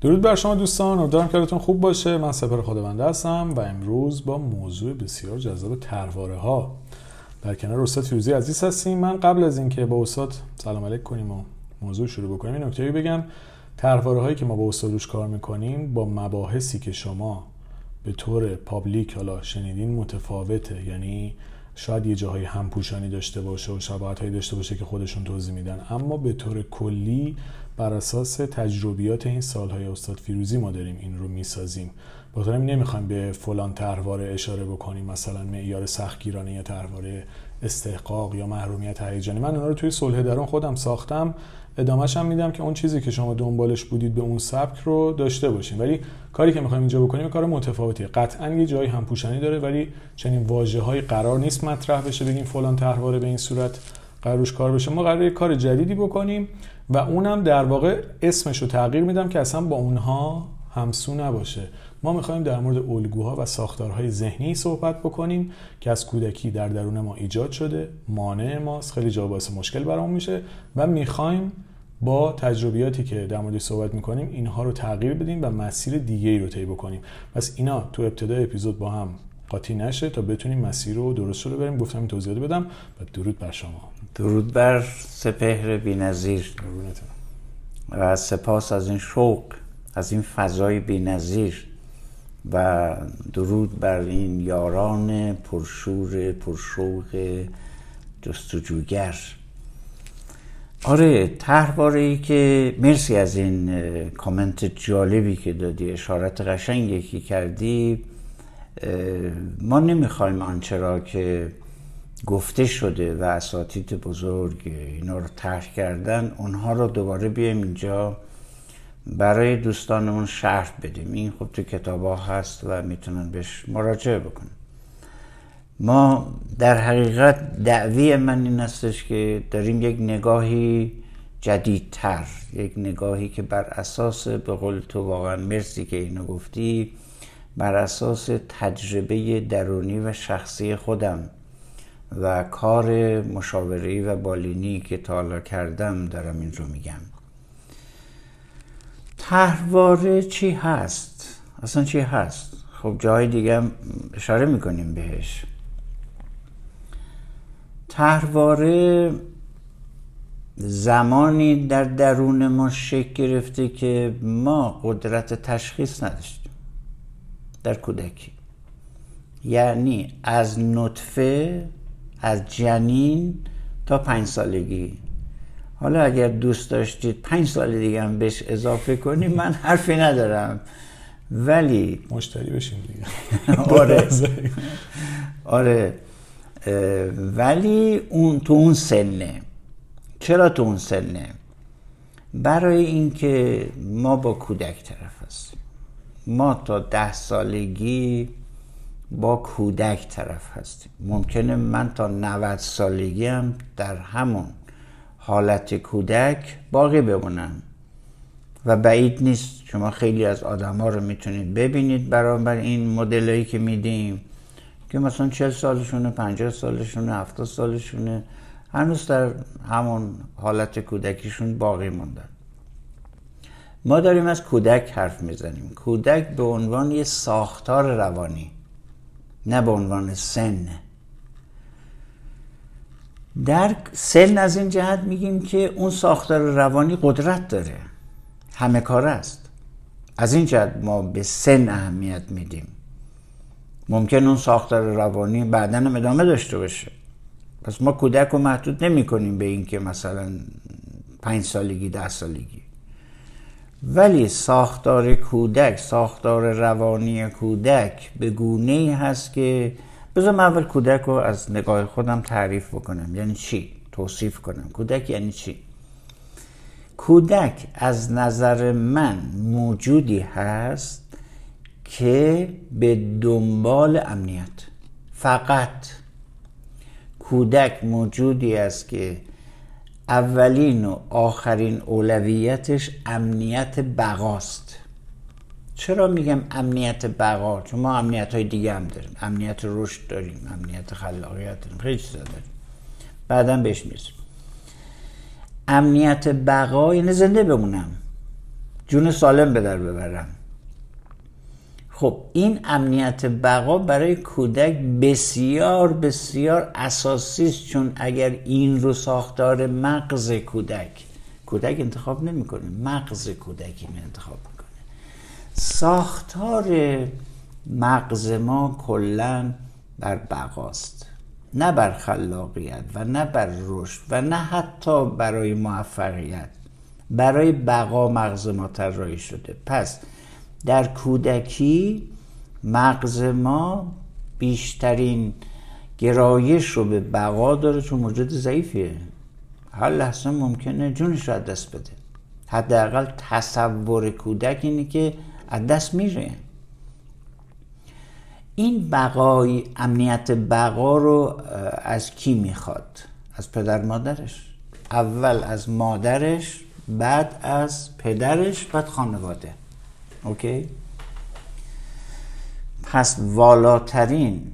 درود بر شما دوستان امیدوارم کارتون خوب باشه. من سپر خداونده هستم و امروز با موضوع بسیار جذاب ترواره ها در کنار استاد فیروزی عزیز هستیم. من قبل از اینکه با استاد سلام علیک کنیم و موضوع شروع بکنیم این نکته بگم. ترواره هایی که ما با استاد روش کار می‌کنیم با مباحثی که شما به طور پابلیک حالا شنیدین متفاوته. یعنی شاید یه جاهای همپوشانی داشته باشه و شباهت هایی داشته باشه که خودشون توضیح میدن. اما به طور کلی بر اساس تجربیات این سالهای استاد فیروزی ما داریم این رو می‌سازیم. با همین نمی‌خوایم به فلان ترواره اشاره بکنیم مثلا معیار سختگیرانه یا ترواره استحقاق یا محرومیت هیجانی. من اونا رو توی صلح درون خودم ساختم. ادامهش هم میدم که اون چیزی که شما دنبالش بودید به اون سبک رو داشته باشیم ولی کاری که می‌خوایم اینجا بکنیم کار متفاوتیه. قطعا یه جایی هم پوشانی داره ولی چنین واژه های قرار نیست مطرح بشه. بگیم فلان ترواره به این صورت قراروش کار بشه. ما قرار کار جدیدی بکنیم. و اونم در واقع اسمش رو تغییر میدم که اصلا با اونها همسو نباشه. ما می‌خوایم در مورد الگوها و ساختارهای ذهنی صحبت بکنیم که از کودکی در درون ما ایجاد شده مانع ماست خیلی جا باعث مشکل برامون میشه و می‌خوایم با تجربیاتی که در موردش صحبت می‌کنیم اینها رو تغییر بدیم و مسیر دیگه ای رو طی بکنیم. پس اینا تو ابتدای اپیزود با هم قاطی نشه تا بتونیم مسیر رو درست شده بریم. گفتم این توضیحات بدم. و درود بر شما. درود بر سپهر بی‌نظیر. و سپاس از این شوق از این فضای بی‌نظیر. و درود بر این یاران پرشور پرشوق جستجوگر. آره تحواره ای که مرسی از این کامنت جالبی که دادی. اشارت قشنگی که کردی. ما نمی‌خوایم آنچه را که گفته شده و اساتید بزرگ اینا رو طرح کردن اونها رو دوباره بیایم اینجا برای دوستانمون شرح بدیم. این خب تو کتاب ها هست و می‌تونن بهش مراجعه بکنن. ما در حقیقت دعوی من این هستش که داریم یک نگاهی جدیدتر یک نگاهی که بر اساس به قول تو واقعا مرسی که اینو گفتی بر اساس تجربه درونی و شخصی خودم و کار مشاوره و بالینی که تا حالا کردم دارم این رو میگم تحواره چی هست؟ اصلا چی هست؟ خب جای دیگه اشاره می‌کنیم بهش تحواره زمانی در درون ما شکل گرفته که ما قدرت تشخیص نداشتیم در کودکی یعنی از نطفه از جنین تا پنج سالگی. حالا اگر دوست داشتید پنج سال دیگه هم بهش اضافه کنیم من حرفی ندارم. ولی مشتری بشیم دیگه. آره. آره. ولی اون تو اون سنه. چرا تو اون سنه؟ برای اینکه ما با کودک طرف ما تا ده سالگی با کودک طرف هستیم. ممکنه من تا 90 سالگی هم در همون حالت کودک باقی بمونم. و بعید نیست شما خیلی از آدم ها رو می‌تونید ببینید برابر این مدل که میدیم که مثلا 40 سالشونه 50 سالشونه 70 سالشونه هنوز در همون حالت کودکیشون باقی موندن. ما داریم از کودک حرف می‌زنیم. کودک به عنوان یه ساختار روانی نه به عنوان سن. در سن از این جهت میگیم که اون ساختار روانی قدرت داره. همه کار است. از این جهت ما به سن اهمیت میدیم. ممکن اون ساختار روانی بعدا هم ادامه داشته باشه. پس ما کودک رو محدود نمی کنیم به اینکه مثلا پنج سالگی ده سالگی. ولی ساختار کودک ساختار روانی کودک به گونه ای هست که بذارم اول کودک رو از نگاه خودم تعریف بکنم. یعنی چی؟ توصیف کنم. کودک یعنی چی؟ کودک از نظر من موجودی هست که به دنبال امنیت. فقط کودک موجودی است که اولین و آخرین اولویتش امنیت بقاست. چرا میگم امنیت بقا؟ چون ما امنیت های دیگه هم داریم. امنیت رشد داریم امنیت خلاقیت داریم خیلی چیزا داریم. بعدا بهش می‌رسیم. امنیت بقا یعنی زنده بمونم. جون سالم به در ببرم. خب این امنیت بقا برای کودک بسیار بسیار اساسی است. چون اگر این رو ساختار مغز کودک کودک انتخاب نمی‌کنه مغز کودکی می انتخاب می‌کنه. ساختار مغز ما کلا بر بقاست نه بر خلاقیت و نه بر رشد و نه حتی برای موفقیت. برای بقا مغز ما طراحی شده. پس در کودکی مغز ما بیشترین گرایش رو به بقا داره چون موجود ضعیفیه. هر لحظه ممکنه جونش رو از دست بده. حداقل تصور کودک اینه که از دست میره. این بقای امنیت بقا رو از کی می‌خواد؟ از پدر مادرش. اول از مادرش بعد از پدرش بعد خانواده. اوکی پس والاترین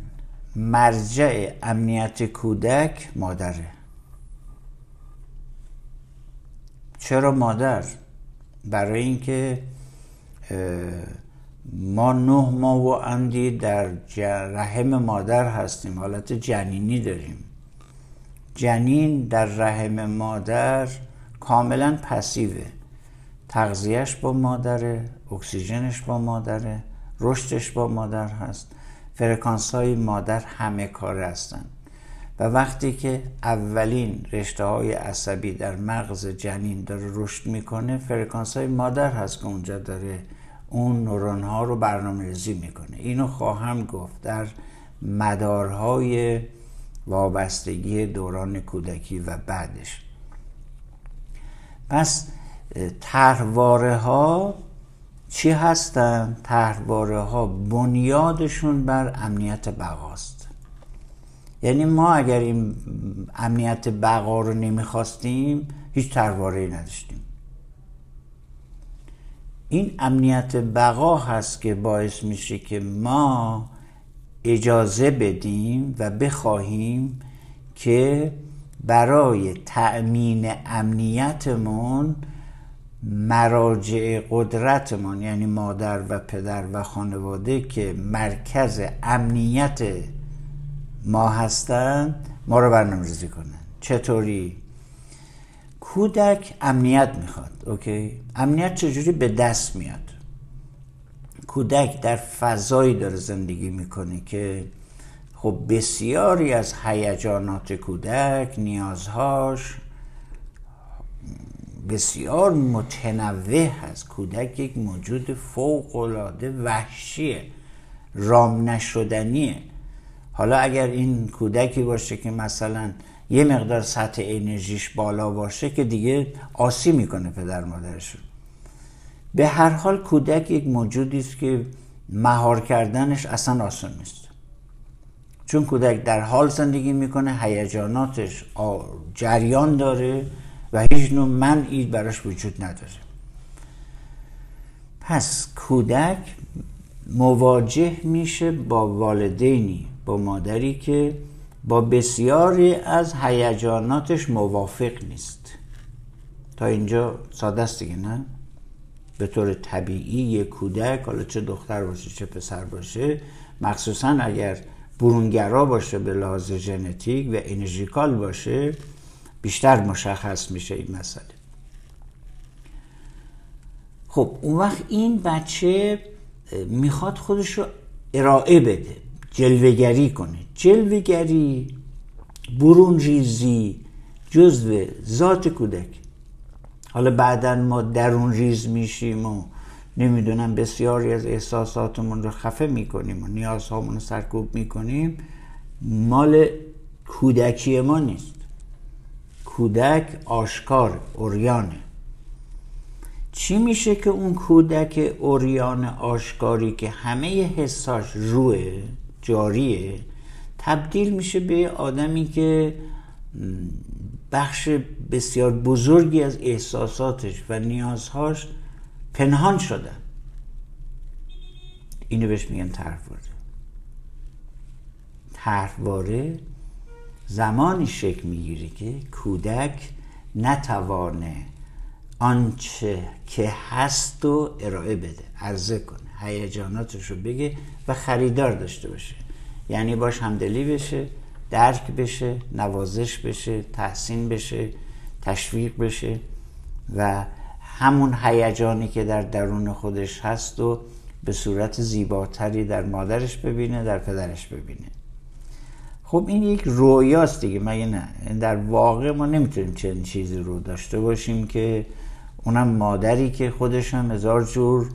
مرجع امنیت کودک مادره. چرا مادر؟ برای اینکه ما نه ماه و اندی در رحم مادر هستیم حالت جنینی داریم. جنین در رحم مادر کاملا پسیوه. تغذیهش با مادره. اکسیژنش با مادره رشدش با مادر هست. فرکانس های مادر همه کار هستند و وقتی که اولین رشته های عصبی در مغز جنین داره رشد می‌کنه فرکانس های مادر هست که اونجا داره اون نورون ها رو برنامه ریزی می‌کنه. اینو خواهم گفت در مدارهای وابستگی دوران کودکی و بعدش. پس تحواره ها چی هستن؟ تحواره ها بنیادشون بر امنیت بقاست یعنی ما اگر این امنیت بقا رو نمی‌خواستیم هیچ تحواره ای نداشتیم. این امنیت بقا هست که باعث میشه که ما اجازه بدیم و بخواهیم که برای تأمین امنیتمون مراجع قدرتمان یعنی مادر و پدر و خانواده که مرکز امنیت ما هستند ما رو برنامه ریزی چطوری؟ کودک امنیت می‌خواد اوکی؟ امنیت چجوری به دست میاد کودک در فضایی داره زندگی می‌کنه که خب بسیاری از هیجانات کودک نیازهاش بسیار متنوع هست. کودک یک موجود فوق العاده وحشیه رام نشدنیه. حالا اگر این کودکی باشه که مثلا یه مقدار سطح انرژیش بالا باشه که دیگه آسی می‌کنه پدر مادرشون به هر حال کودک یک موجودی است که مهار کردنش اصلا آسان نیست. چون کودک در حال زندگی می‌کنه هیجاناتش جریان داره. و هیچ نوع منعی براش وجود نداره. پس کودک مواجه میشه با والدینی با مادری که با بسیاری از هیجاناتش موافق نیست. تا اینجا ساده است دیگه نه؟ به طور طبیعی یک کودک حالا چه دختر باشه چه پسر باشه مخصوصا اگر برونگرا باشه به لحاظ ژنتیک و انرژیکال باشه بیشتر مشخص میشه این مسئله. خب اون وقت این بچه می‌خواد خودش رو ارائه بده جلوگری کنه. جلوگری برون ریزی جزو ذات کودک. حالا بعدا ما درون ریز میشیم و نمی‌دونم بسیاری از احساساتمون رو خفه می‌کنیم و نیازهامون رو سرکوب می‌کنیم. مال کودکی ما نیست. کودک آشکار اوریانه چی میشه که اون کودک اوریان آشکاری که همه حساش روه جاریه تبدیل میشه به آدمی که بخش بسیار بزرگی از احساساتش و نیازهاش پنهان شدن اینو بهش میگن طرحواره طرحواره زمانی شکل می‌گیره که کودک نتوانه آنچه که هست و ارائه بده عرضه کنه هیجاناتش رو بگه و خریدار داشته باشه. یعنی باش همدلی بشه درک بشه نوازش بشه تحسین بشه تشویق بشه و همون هیجانی که در درون خودش هست و به صورت زیباتری در مادرش ببینه در پدرش ببینه. خب این یک رویاست دیگه مگه نه؟ در واقع ما نمی‌تونیم چنین چیزی رو داشته باشیم که اونم مادری که خودش هم هزار جور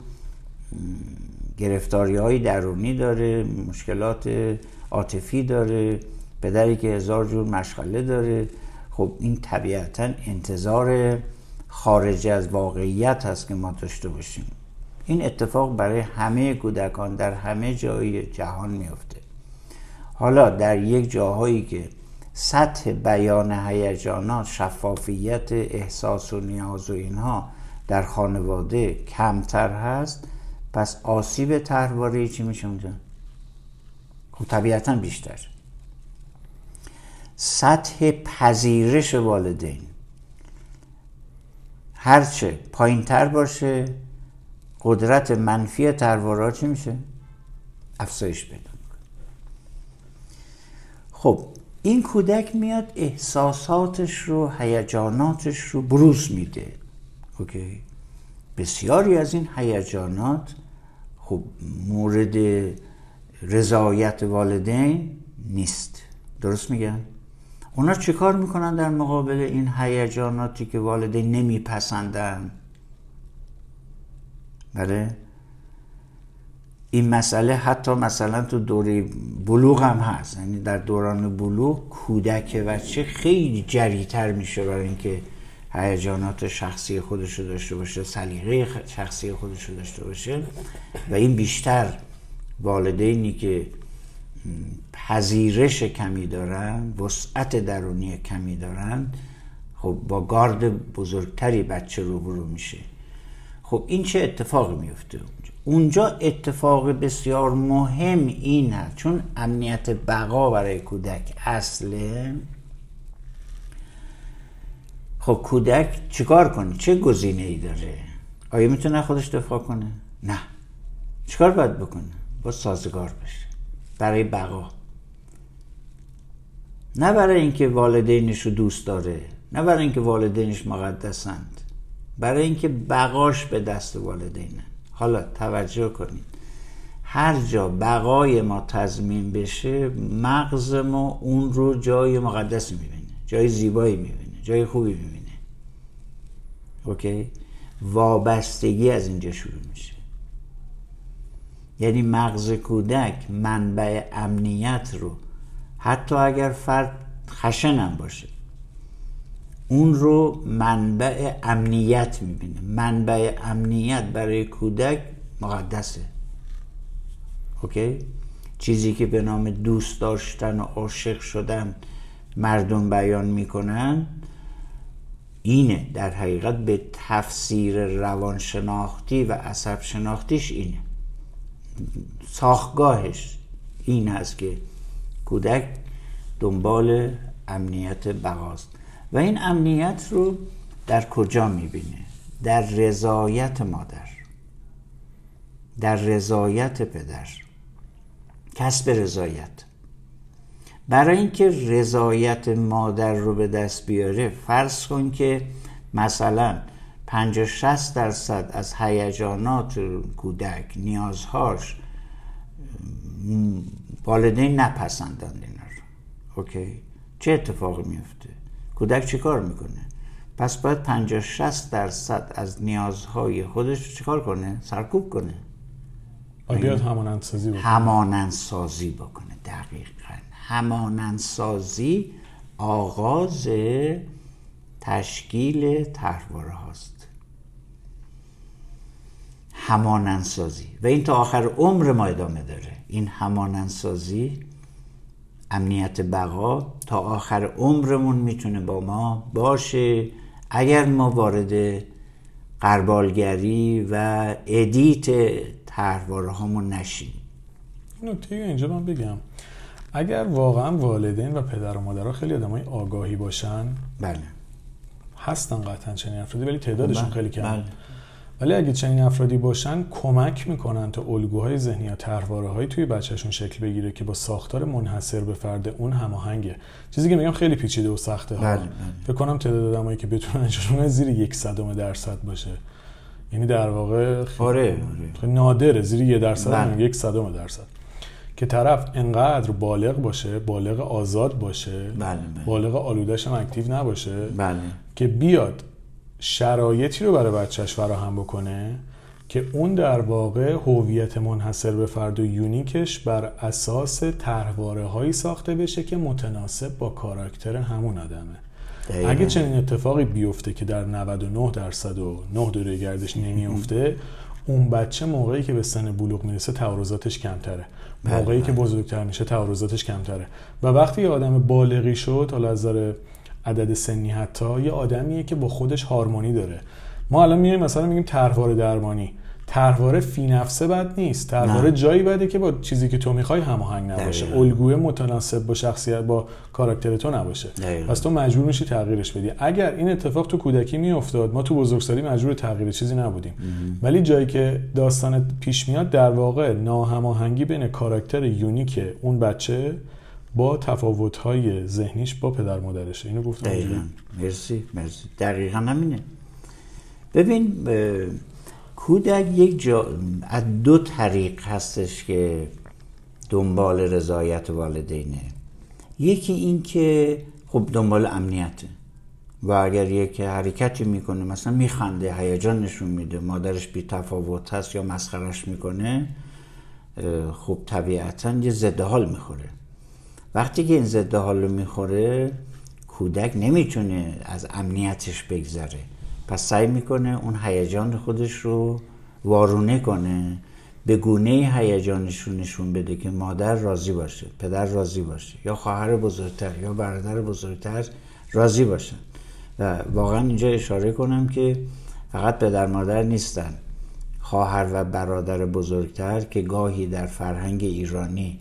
گرفتاری های درونی داره مشکلات عاطفی داره پدری که هزار جور مشغله داره. خب این طبیعتا انتظار خارج از واقعیت هست که ما داشته باشیم. این اتفاق برای همه کودکان در همه جای جهان میفته حالا در یک جاهایی که سطح بیان هیجانات شفافیت احساس و نیاز و اینها در خانواده کمتر هست پس آسیب تحرواری چی میشه اونجا؟ خب طبیعتا بیشتر. سطح پذیرش والدین. هرچه پایین تر باشه قدرت منفی تروارا چی میشه؟ افزایش پیدا خب این کودک میاد احساساتش رو هیجاناتش رو بروز میده. اوکی؟ بسیاری از این هیجانات خب مورد رضایت والدین نیست. درست میگن؟ اونا چیکار می‌کنن در مقابل این هیجاناتی که والدین نمیپسندن؟ بله؟ این مسئله حتی مثلا تو دوره بلوغ هم هست. یعنی در دوران بلوغ کودک بچه خیلی جریتر میشه برای اینکه هیجانات شخصی خودش رو داشته باشه سلیقه شخصی خودش رو داشته باشه. و این بیشتر والدینی که پذیرش کمی دارن وسعت درونی کمی دارن خب با گارد بزرگتری بچه روبرو میشه. خب این چه اتفاقی میفته اونجا اتفاق بسیار مهم این هست. چون امنیت بقا برای کودک اصله. خب کودک چیکار کنه؟ چه گزینه ای داره؟ آیا می‌تونه خودش دفاع کنه؟ نه. چیکار باید بکنه؟ با سازگار بشه. برای بقا. نه برای اینکه والدینش رو دوست داره نه برای اینکه والدینش مقدسند. برای اینکه بقاش به دست والدینه. حالا توجه کنید. هر جا بقای ما تضمین بشه مغز ما اون رو جای مقدس می‌بینه جای زیبایی می‌بینه جای خوبی می‌بینه. اوکی؟ وابستگی از اینجا شروع میشه. یعنی مغز کودک منبع امنیت رو حتی اگر فرد خشنم باشه اون رو منبع امنیت می‌بینه. منبع امنیت برای کودک مقدسه. اوکی؟ چیزی که به نام دوست داشتن و عاشق شدن مردم بیان می‌کنن اینه. در حقیقت به تفسیر روانشناختی و عصب شناختیش اینه. ساختگاهش این هست که کودک دنبال امنیت بقاست. و این امنیت رو در کجا می‌بینه؟ در رضایت مادر. در رضایت پدر. کسب رضایت. برای اینکه رضایت مادر رو به دست بیاره فرض کن که مثلا 50 60 درصد از هیجانات کودک نیازهاش والدین نپسندند اینا رو. اوکی؟ چه اتفاقی میفته کودک چه کار می‌کنه؟ پس باید 50 60 درصد از نیازهای خودش چیکار کنه؟ سرکوب کنه. بیاد همانندسازی بکنه. همانندسازی بکنه دقیقا. همانندسازی آغاز تشکیل طرحواره هاست. همانندسازی. و این تا آخر عمر ما ادامه داره. این همانندسازی امنیت بقا تا آخر عمرمون می‌تونه با ما باشه. اگر ما وارد قربالگری و ادیت طرحواره هامون نشیم نکته اینجا من بگم. اگر واقعا والدین و پدر و مادرها خیلی آدمای آگاهی باشن بله. هستن قطعا چنین افرادی ولی تعدادشون بله، خیلی کمه. بله. ولی اگه چنین افرادی باشن کمک می‌کنن تا الگوهای ذهنی یا طرحواره توی بچهشون شکل بگیره که با ساختار منحصر به فرد اون هماهنگه. چیزی که میگم خیلی پیچیده و سخته ها. بله، بله. فکر کنم تعداد آدمایی که بتونن کنن زیر یک صدم درصد باشه. یعنی در واقع خیلی آره آره. خیلی نادره. زیر یه درصد بله. یک صدم درصد. که طرف انقدر بالغ باشه بالغ آزاد باشه بله بله. بالغ آلودش هم active نباشه بله. که بیاد شرایطی رو برای بچهش فراهم بکنه که اون در واقع هویت منحصر به فرد و unique ش بر اساس طرحواره هایی ساخته بشه که متناسب با کاراکتر همون آدمه دقیقاً. اگه چنین اتفاقی بیفته که در 99 درصد و 9 دوره گردش نمیفته اون بچه موقعی که به سن بلوغ می‌رسه تعارضاتش کمتره بله، موقعی که بله. بزرگتر میشه تعارضاتش کمتره و وقتی یه آدم بالغی شد حالا از عدد سنی حتی یه آدمیه که با خودش هارمونی داره. ما الان میایم مثلا میگیم طرحواره درمانی. طرحواره فی نفسه بد نیست. طرحواره. جایی بده که با چیزی که تو می‌خوای هماهنگ نباشه. دقیقاً. الگوی متناسب با شخصیت با کاراکتر تو نباشه. دقیقاً. پس تو مجبور میشی تغییرش بدی. اگر این اتفاق تو کودکی میافتاد ما تو بزرگسالی مجبور تغییر چیزی نبودیم. ولی جایی که داستان پیش میاد در واقع ناهماهنگی بین کاراکتر یونیک اون بچه با تفاوت‌های ذهنیش با پدر مادرشه. اینو گفتم دقیقا. مرسی مرسی. دقیقا همینه. ببین کودک یک جا از دو طریق هستش که دنبال رضایت والدینه. یکی این که خب دنبال امنیته. و اگر یک حرکتی می‌کنه مثلا میخنده هیجان نشون میده مادرش بی تفاوت هست یا مسخرش می‌کنه خب طبیعتا یه ضد حال می‌خوره. وقتی که این ضد حال می‌خوره کودک نمی‌تونه از امنیتش بگذره. پس سعی می‌کنه اون هیجان خودش رو وارونه کنه به گونه هیجانش رو نشون بده که مادر راضی باشه پدر راضی باشه یا خواهر بزرگتر یا برادر بزرگتر راضی باشن. و واقعا اینجا اشاره کنم که فقط پدر مادر نیستن. خواهر و برادر بزرگتر که گاهی در فرهنگ ایرانی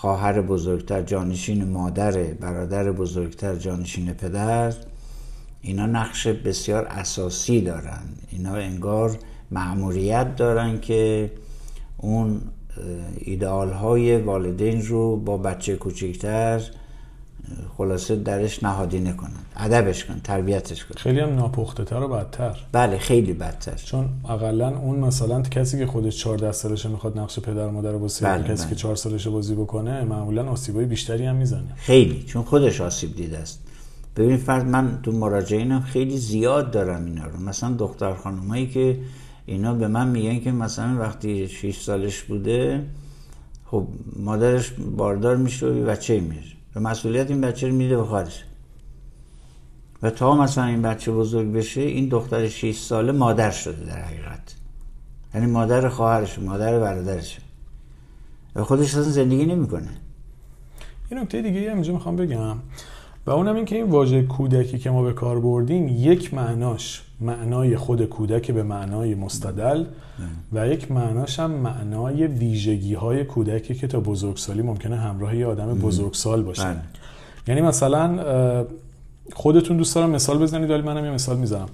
خواهر بزرگتر جانشین مادر برادر بزرگتر جانشین پدر اینا نقش بسیار اساسی دارن. اینا انگار معموریت دارن که اون ایدئال های والدین رو با بچه کوچکتر خلاصه درش نهادینه کنن. ادبش کنن تربیتش کنن خیلی هم ناپخته تر و بدتر. بله خیلی بدتر. چون اقلا اون مثلا کسی که خودش 14 سالشه می‌خواد نقش پدر مادر رو بازی بله، کسی بله. که 4 سالشه بازی بکنه معمولا آسیبای بیشتری هم می‌زنه. خیلی چون خودش آسیب دیده است. ببین فرد من تو مراجعینم خیلی زیاد دارم اینا رو. مثلا دختر خانمایی که اینا به من میگن که مثلا وقتی 6 سالش بوده خب مادرش باردار میشه و بچه میشه. و مسئولیت این بچه رو میده به خواهرش و تا مثلا این بچه بزرگ بشه این دختر 6 ساله مادر شده در حقیقت. یعنی مادر خواهرش مادر برادرش. و خودش اصلا زندگی نمی‌کنه. یه نکته دیگه هم اینجا می‌خوام بگم. و اونم این که این واژه کودکی که ما به کار بردیم یک معناش معنای خود کودک به معنای مستدل و یک معناش هم معنای ویژگی های کودکی که تا بزرگسالی ممکنه همراه یه آدم بزرگسال باشه. بله. یعنی مثلا خودتون دوست دارم مثال بزنید ولی منم یه مثال می‌زنم.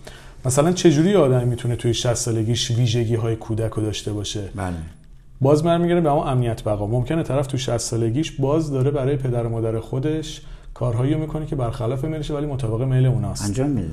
مثلا چجوری یه آدمی می‌تونه توی 60 سالگیش ویژگی های کودک رو داشته باشه؟ بله. باز برمیگره به اون امنیت بقا. ممکنه طرف تو 60 سالگیش باز داره برای پدر و مادر خودش کارهایی رو می‌کنه که برخلاف میلشه ولی مطابق میل اوناست. انجام میده.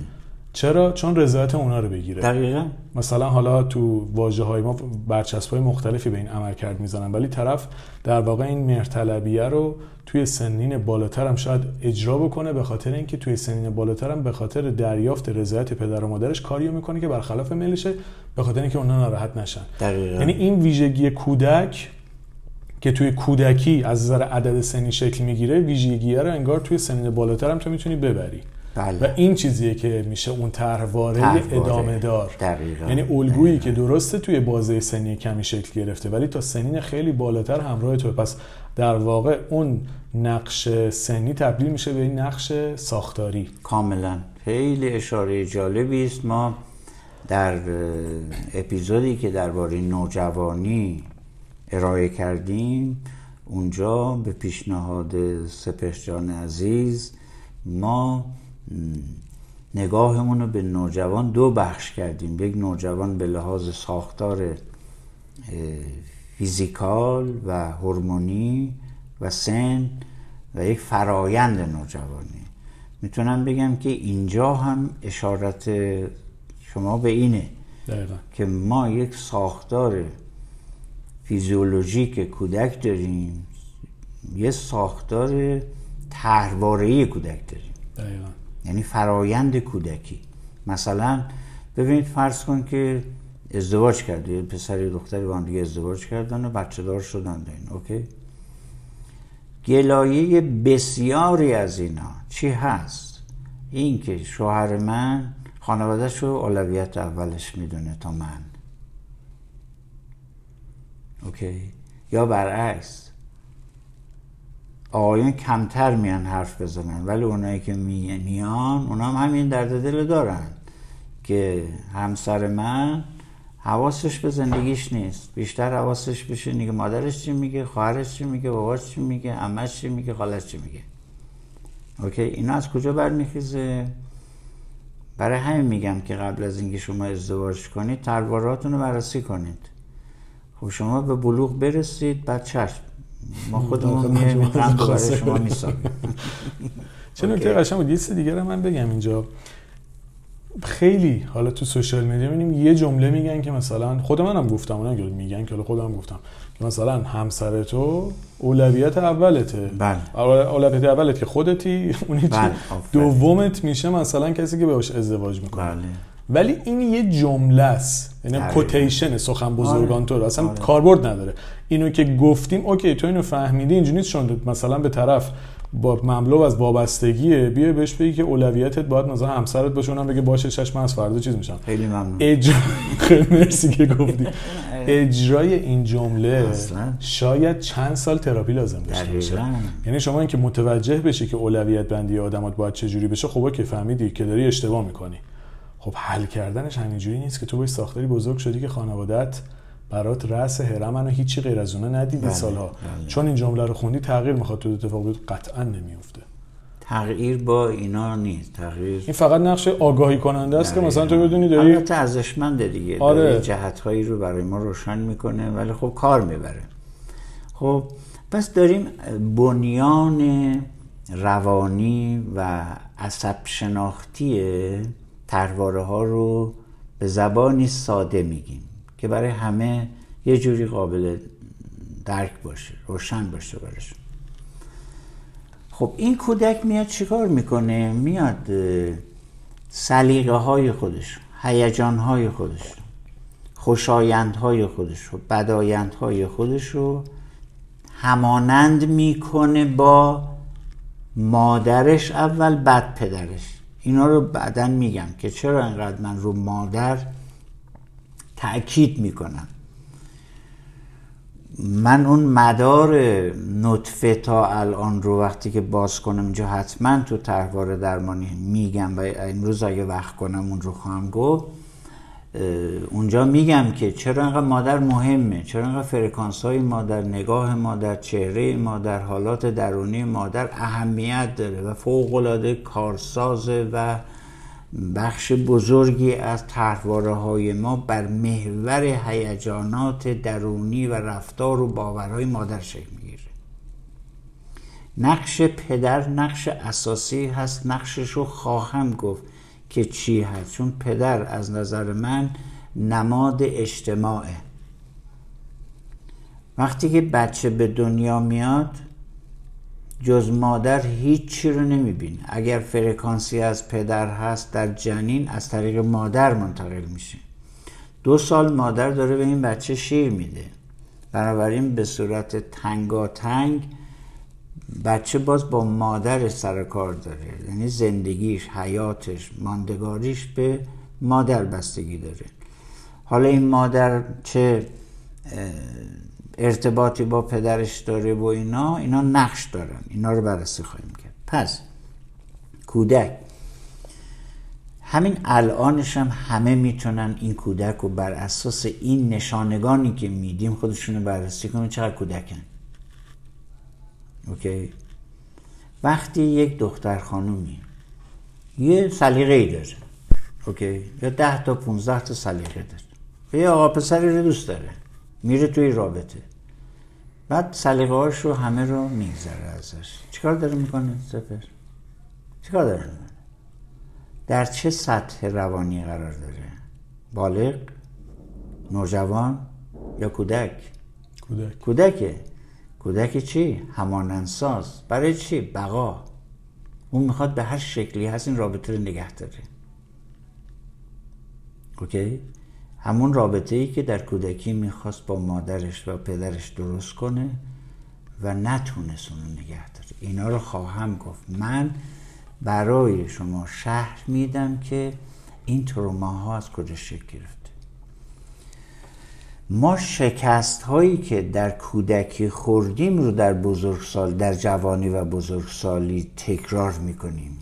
چرا؟ چون رضایت اونا رو بگیره. دقیقا. مثلا حالا تو واژه های ما برچسب های مختلفی به این عمل کرد می‌زنن ولی طرف در واقع این مهرطلبیه رو توی سنین بالاتر هم شاید اجرا بکنه به خاطر اینکه توی سنین بالاتر هم به خاطر دریافت رضایت پدر و مادرش کاریو می‌کنه که برخلاف میلشه به خاطر اینکه اونا ناراحت نشن. دقیقا. یعنی این ویژگی کودک که توی کودکی از نظر عدد سنی شکل می‌گیره ویژگی رو انگار توی سنین بالاتر هم تو می‌تونی ببری. و بله این چیزیه که میشه اون طرحواره. ادامه دار. دقیقا. یعنی الگویی که درسته توی بازه سنی کمی شکل گرفته ولی تا سنین خیلی بالاتر همراه تو پس در واقع اون نقش سنی تبدیل میشه به این نقش ساختاری. کاملا. خیلی اشاره جالبی است. ما در اپیزودی که درباره نوجوانی ارائه کردیم اونجا به پیشنهاد سپهر جان عزیز ما نگاهمون رو به نوجوان دو بخش کردیم یک نوجوان به لحاظ ساختار فیزیکال و هورمونی و سن و یک فرایند نوجوانی می‌تونم بگم که اینجا هم اشارت شما به اینه دقیقا. که ما یک ساختار فیزیولوژیک کودک داریم یه ساختار تهروارهی کودک داریم دقیقا. یعنی فرایند کودکی. مثلا ببینید فرض کن که ازدواج کرده یه پسر دختری با دیگه ازدواج کردن و بچه دار شدن این اوکی؟ گلایه بسیاری از اینا چی هست؟ این که شوهر من خانوادهش رو اولویت اولش می‌دونه تا من. اوکی؟ یا برعکس آقایون کمتر میان حرف بزنن ولی اونایی که میان اونا هم همین درد دل دارن که همسر من حواسش به زندگیش نیست. بیشتر حواسش بشه نگه مادرش چی میگه خواهرش چی میگه باباش چی میگه امش چی میگه خالش چی میگه. اوکی؟ اینا از کجا برمیخیزه؟ برای همین میگم که قبل از اینکه شما ازدواج کنید ترواراتون رو بررسی کنید. خب شما به بلوغ برسید بعد چشم. ما خودمون میایم برای شما می‌سازیم. چه نکته قشنگ بود. یه دیگه رو من بگم اینجا. خیلی حالا تو سوشال میدیا می‌بینیم یه جمله میگن که مثلا خود منم گفتم اونم میگن که خودم گفتم که مثلا همسر تو اولویت اولته. بله. اولویت اولت که خودتی اونی بله. دومت میشه مثلا کسی که باش ازدواج می‌کنه. بله. ولی این یه جمله است. یعنی quotation سخن بزرگان تو اصلا آره. کاربرد نداره. اینو که گفتیم OK تو اینو فهمیدی اینجوری نیست چون مثلا به طرف با مملو از وابستگیه بیا بهش بگی که اولویتت باید مثلا همسرت باشه اونم بگه باشه چشم از فردا چیز میشم. خیلی ممنون. اجرا... مرسی که گفتی. اجرای این جمله شاید چند سال تراپی لازم داشته باشه. یعنی شما اینکه متوجه بشی که اولویت بندی آدمات باید چه جوری بشه خب که فهمیدی که داری اشتباه می‌کنی. خب حل کردنش همینجوری نیست که تو باش ساختاری بزرگ شدی که خانوادت برات رأس هرم منو هیچی غیر از اونه ندیدی بله، سالها. بله. چون این جمله رو خوندی تغییر می‌خواد تو اتفاق بیفته قطعا نمیفته تغییر با اینا نیست تغییر این فقط نقش آگاهی کننده است که مثلا تو بدونی داری البته ارزشمند دیگه آره. جهت هایی رو برای ما روشن می‌کنه ولی خب کار می‌بره. خب پس داریم بنیان روانی و عصب شناختی ترواره ها رو به زبانی ساده میگیم که برای همه یه جوری قابل درک باشه روشن باشه برش خب این کودک میاد چیکار می‌کنه؟ میاد سلیقه های خودش هیجان های خودش خوشایند های خودش و بدایند های خودش رو همانند می‌کنه با مادرش اول بعد پدرش. اینا رو بعدا میگم که چرا انقدر من رو مادر تأکید می‌کنم. من اون مدار نطفه تا الان رو وقتی که باز کنم اینجا حتما تو تحوار درمانی میگم و امروز اگه وقت کنم اون رو خواهم گفت اونجا میگم که چرا انقدر مادر مهمه؟ چرا انقدر فرکانس های مادر نگاه مادر چهره مادر حالات درونی مادر اهمیت داره و فوق العاده کارسازه و بخش بزرگی از تحواره های ما بر محور هیجانات درونی و رفتار و باورهای مادر شکل می‌گیره. نقش پدر نقش اساسی هست نقشش رو خواهم گفت. که چی هست؟ چون پدر از نظر من نماد اجتماعه. وقتی که بچه به دنیا میاد جز مادر هیچی رو نمی‌بینه. اگر فرکانسی از پدر هست در جنین از طریق مادر منتقل میشه. دو سال مادر داره به این بچه شیر میده. بنابراین به صورت تنگاتنگ بچه باز با مادرش سر کار داره. یعنی زندگیش حیاتش ماندگاریش به مادر بستگی داره. حالا این مادر چه ارتباطی با پدرش داره و اینا اینا نقش دارن. اینا رو بررسی خواهیم کرد. پس کودک. همین الانش هم همه می‌تونن این کودک رو بر اساس این نشانگانی که میدیم خودشون رو بررسی کنن چقدر کودکن. اوکی؟ وقتی یک دختر خانومی یه سلیقه ای داره اوکی؟ یا ده تا 15 تا سلیقه داره. یه آقا پسری رو دوست داره میره توی رابطه. بعد سلیقه رو همه رو میگذره ازش. چیکار داره می‌کنه سپر؟ چیکار داره می‌کنه؟ در چه سطح روانی قرار داره؟ بالغ نوجوان یا کودک؟ کودک. کودکه. کودک چی؟ همانندساز برای چی؟ بقا. اون می‌خواد به هر شکلی هست این رابطه رو نگه داره. اوکی؟ همون رابطه ای که در کودکی می‌خواست با مادرش و پدرش درست کنه و نتونست اونو نگه داره. اینا رو خواهم گفت. من برای شما شهر میدم که این تروماها از کجا شکل گرفته ما شکست هایی که در کودکی خوردیم رو در بزرگسال در جوانی و بزرگسالی تکرار می‌کنیم.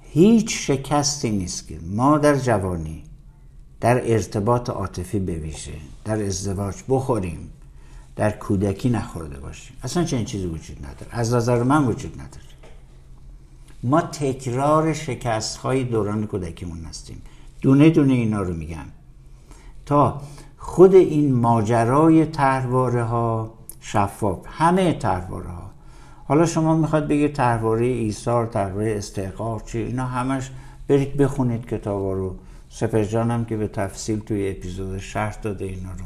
هیچ شکستی نیست که ما در جوانی در ارتباط عاطفی بویژه در ازدواج بخوریم در کودکی نخورده باشیم. اصلا چنین چیزی وجود نداره. از نظر من وجود نداره. ما تکرار شکست های دوران کودکیمون هستیم. دونه دونه اینا رو میگم تا خود این ماجرای تحواره ها شفاف همه تحواره ها حالا شما می‌خواد بگید تحواره ایثار تحواره استحقاق چی؟ اینا همش برید بخونید کتاب رو. سپرجان هم که به تفصیل توی اپیزود شرح داده اینا رو.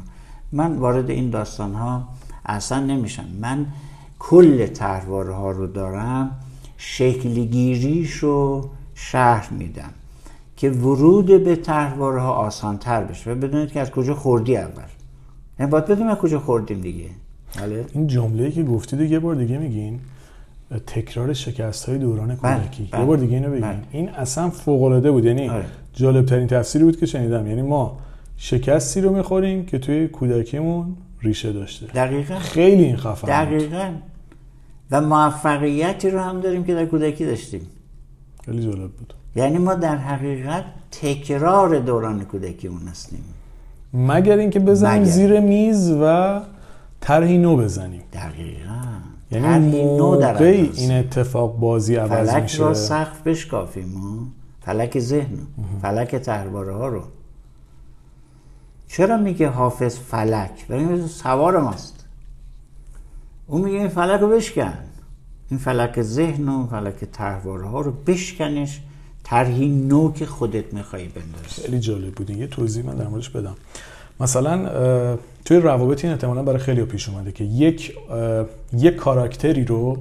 من وارد این داستان ها اصلا نمیشم. من کل تحواره ها رو دارم شکلگیریش رو شرح میدم. که ورود به تحواره ها آسان تر بشه. و بدونید که از کجا خوردی اول. یعنی باید بدونیم از کجا خوردیم دیگه. بله. این جمله که گفتید یه بار دیگه میگین تکرار شکست های دوران بله، کودکی. بله، یه بار دیگه اینو بگین. بله. این اصلا فوق العاده بود. یعنی آره. جالب ترین تفسیری بود که شنیدم. یعنی ما شکستی رو می‌خوریم که توی کودکیمون ریشه داشته. دقیقا. خیلی این خفن بود. دقیقا. و موفقیتی رو هم داریم که در کودکی داشتیم. خیلی جالب بود. یعنی ما در حقیقت تکرار دوران کودکیمون هستیم. مگر اینکه بزنیم مگر. زیر میز و طرحی نو بزنیم. دقیقا. یعنی نو در موقعی. این اتفاق بازی عوض فلک میشه. را سقف بشکافیم. فلک ذهن. فلک تحواره ها رو. چرا میگه حافظ فلک؟ برای سوار ماست. اون میگه این فلک رو بشکن. این فلک ذهن و فلک تحواره ها رو بشکنش. طرحی نو که خودت می‌خوای بندازی. خیلی جالب بود. یه توضیح من در موردش بدم. مثلا توی روابط این احتمالا برای خیلی پیش اومده که یک یک کاراکتری رو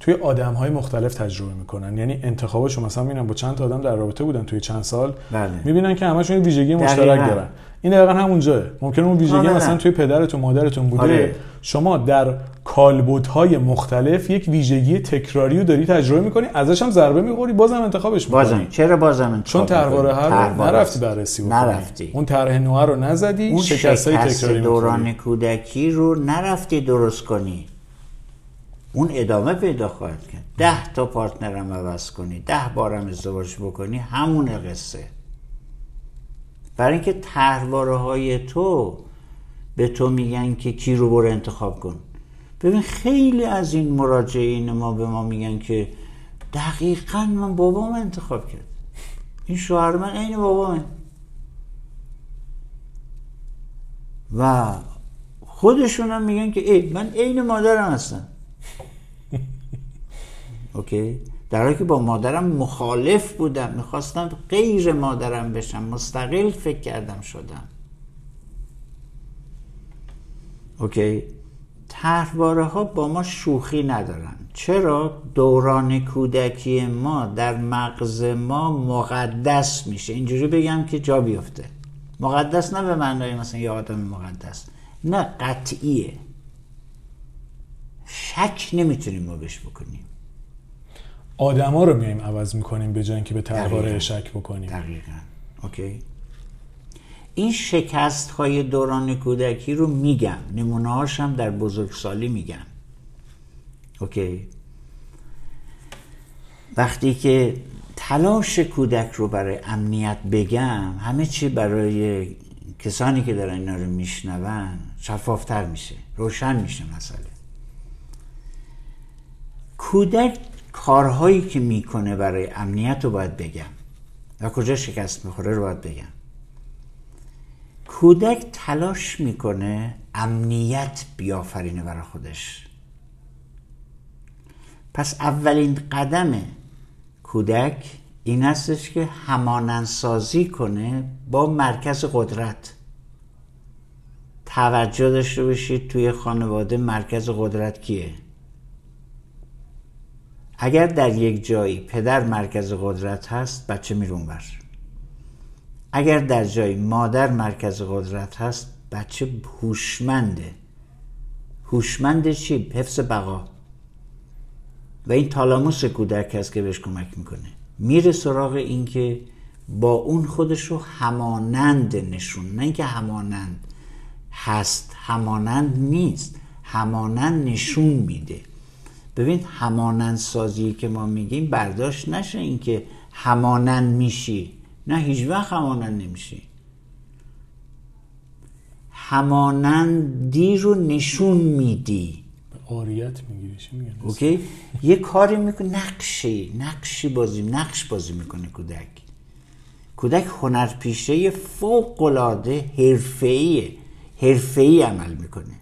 توی آدم های مختلف تجربه می‌کنن یعنی انتخابشون مثلا می‌بینن با چند تا آدم در رابطه بودن توی چند سال بله. می‌بینن که همشون یه ویژگی مشترک دقیقاً. دارن این دقیقا همون جاه ممکنه اون ویژگی آره، مثلا. توی پدرتون مادرتون بوده آره. شما در کالبدهای مختلف یک ویژگی تکراری رو داری تجربه می‌کنی ازش هم ضربه می‌خوری بازم انتخابش می‌کنی بازم چرا بازم چون انتخاب تحواره می‌کنی؟ هر نرفتی. بررسی بکنی نرفتی اون طرح نوع رو نزدی اون شکست شکست تکراری دوران. کودکی رو نرفتی درست کنی اون ادامه پیدا خواهد کرد. ده تا پارتنرم عوض کنی ده بارم ازدواج بکنی همون قصه. برای اینکه تحواره های تو به تو میگن که کی رو برو انتخاب کن. ببین خیلی از این مراجعین ما به ما میگن که دقیقا من بابام انتخاب کرد. این شوهر من عین بابامه. و خودشون هم میگن که ای من عین مادرم هستم. اوکی در حالی که با مادرم مخالف بودم. می‌خواستم غیر مادرم بشم. مستقل فکر کردم شدم. اوکی طرحواره ها با ما شوخی ندارن. چرا؟ دوران کودکی ما در مغز ما مقدس میشه. اینجوری بگم که جا بیفته. مقدس نه به معنای مثلا یه آدم مقدس. نه قطعیه. شک نمی‌تونیم ما بهش بکنیم. آدما رو میایم عوض می‌کنیم به جای اینکه به دقیقاً. شک بکنیم. دقیقا. اوکی. این شکست های دوران کودکی رو میگم. نمونه هاشم در بزرگسالی میگم. اوکی. وقتی که تلاش کودک رو برای امنیت بگم همه چی برای کسانی که دارن اینا رو میشنون شفافتر میشه. روشن میشه مسئله. کودک کارهایی که می‌کنه برای امنیت رو باید بگم. و کجا شکست می‌خوره رو باید بگم. کودک تلاش می‌کنه امنیت بیافرینه برای خودش. پس اولین قدم کودک این هستش که همانندسازی کنه با مرکز قدرت. توجه داشته باشید توی خانواده مرکز قدرت کیه؟ اگر در یک جایی پدر مرکز قدرت هست بچه میرون بر اگر در جایی مادر مرکز قدرت هست بچه هوشمنده. هوشمند چی؟ حفظ بقا. و این تالاموس کودک هست که بهش کمک می‌کنه. میره سراغ این که با اون خودش رو همانند نشون. نه اینکه همانند هست همانند نیست همانند نشون میده. ببین همانند سازی که ما میگیم برداشت نشه اینکه همانند میشی. نه هیچ وقت همانند نمیشی. همانندی رو نشون میدی. آریت می‌گیری چی میگن اوکی؟ یه کاری می‌کنه نقشی نقشی بازی نقش بازی می‌کنه کودک. کودک هنرپیشه فوق العاده حرفه‌ایه. حرفه‌ای عمل می‌کنه.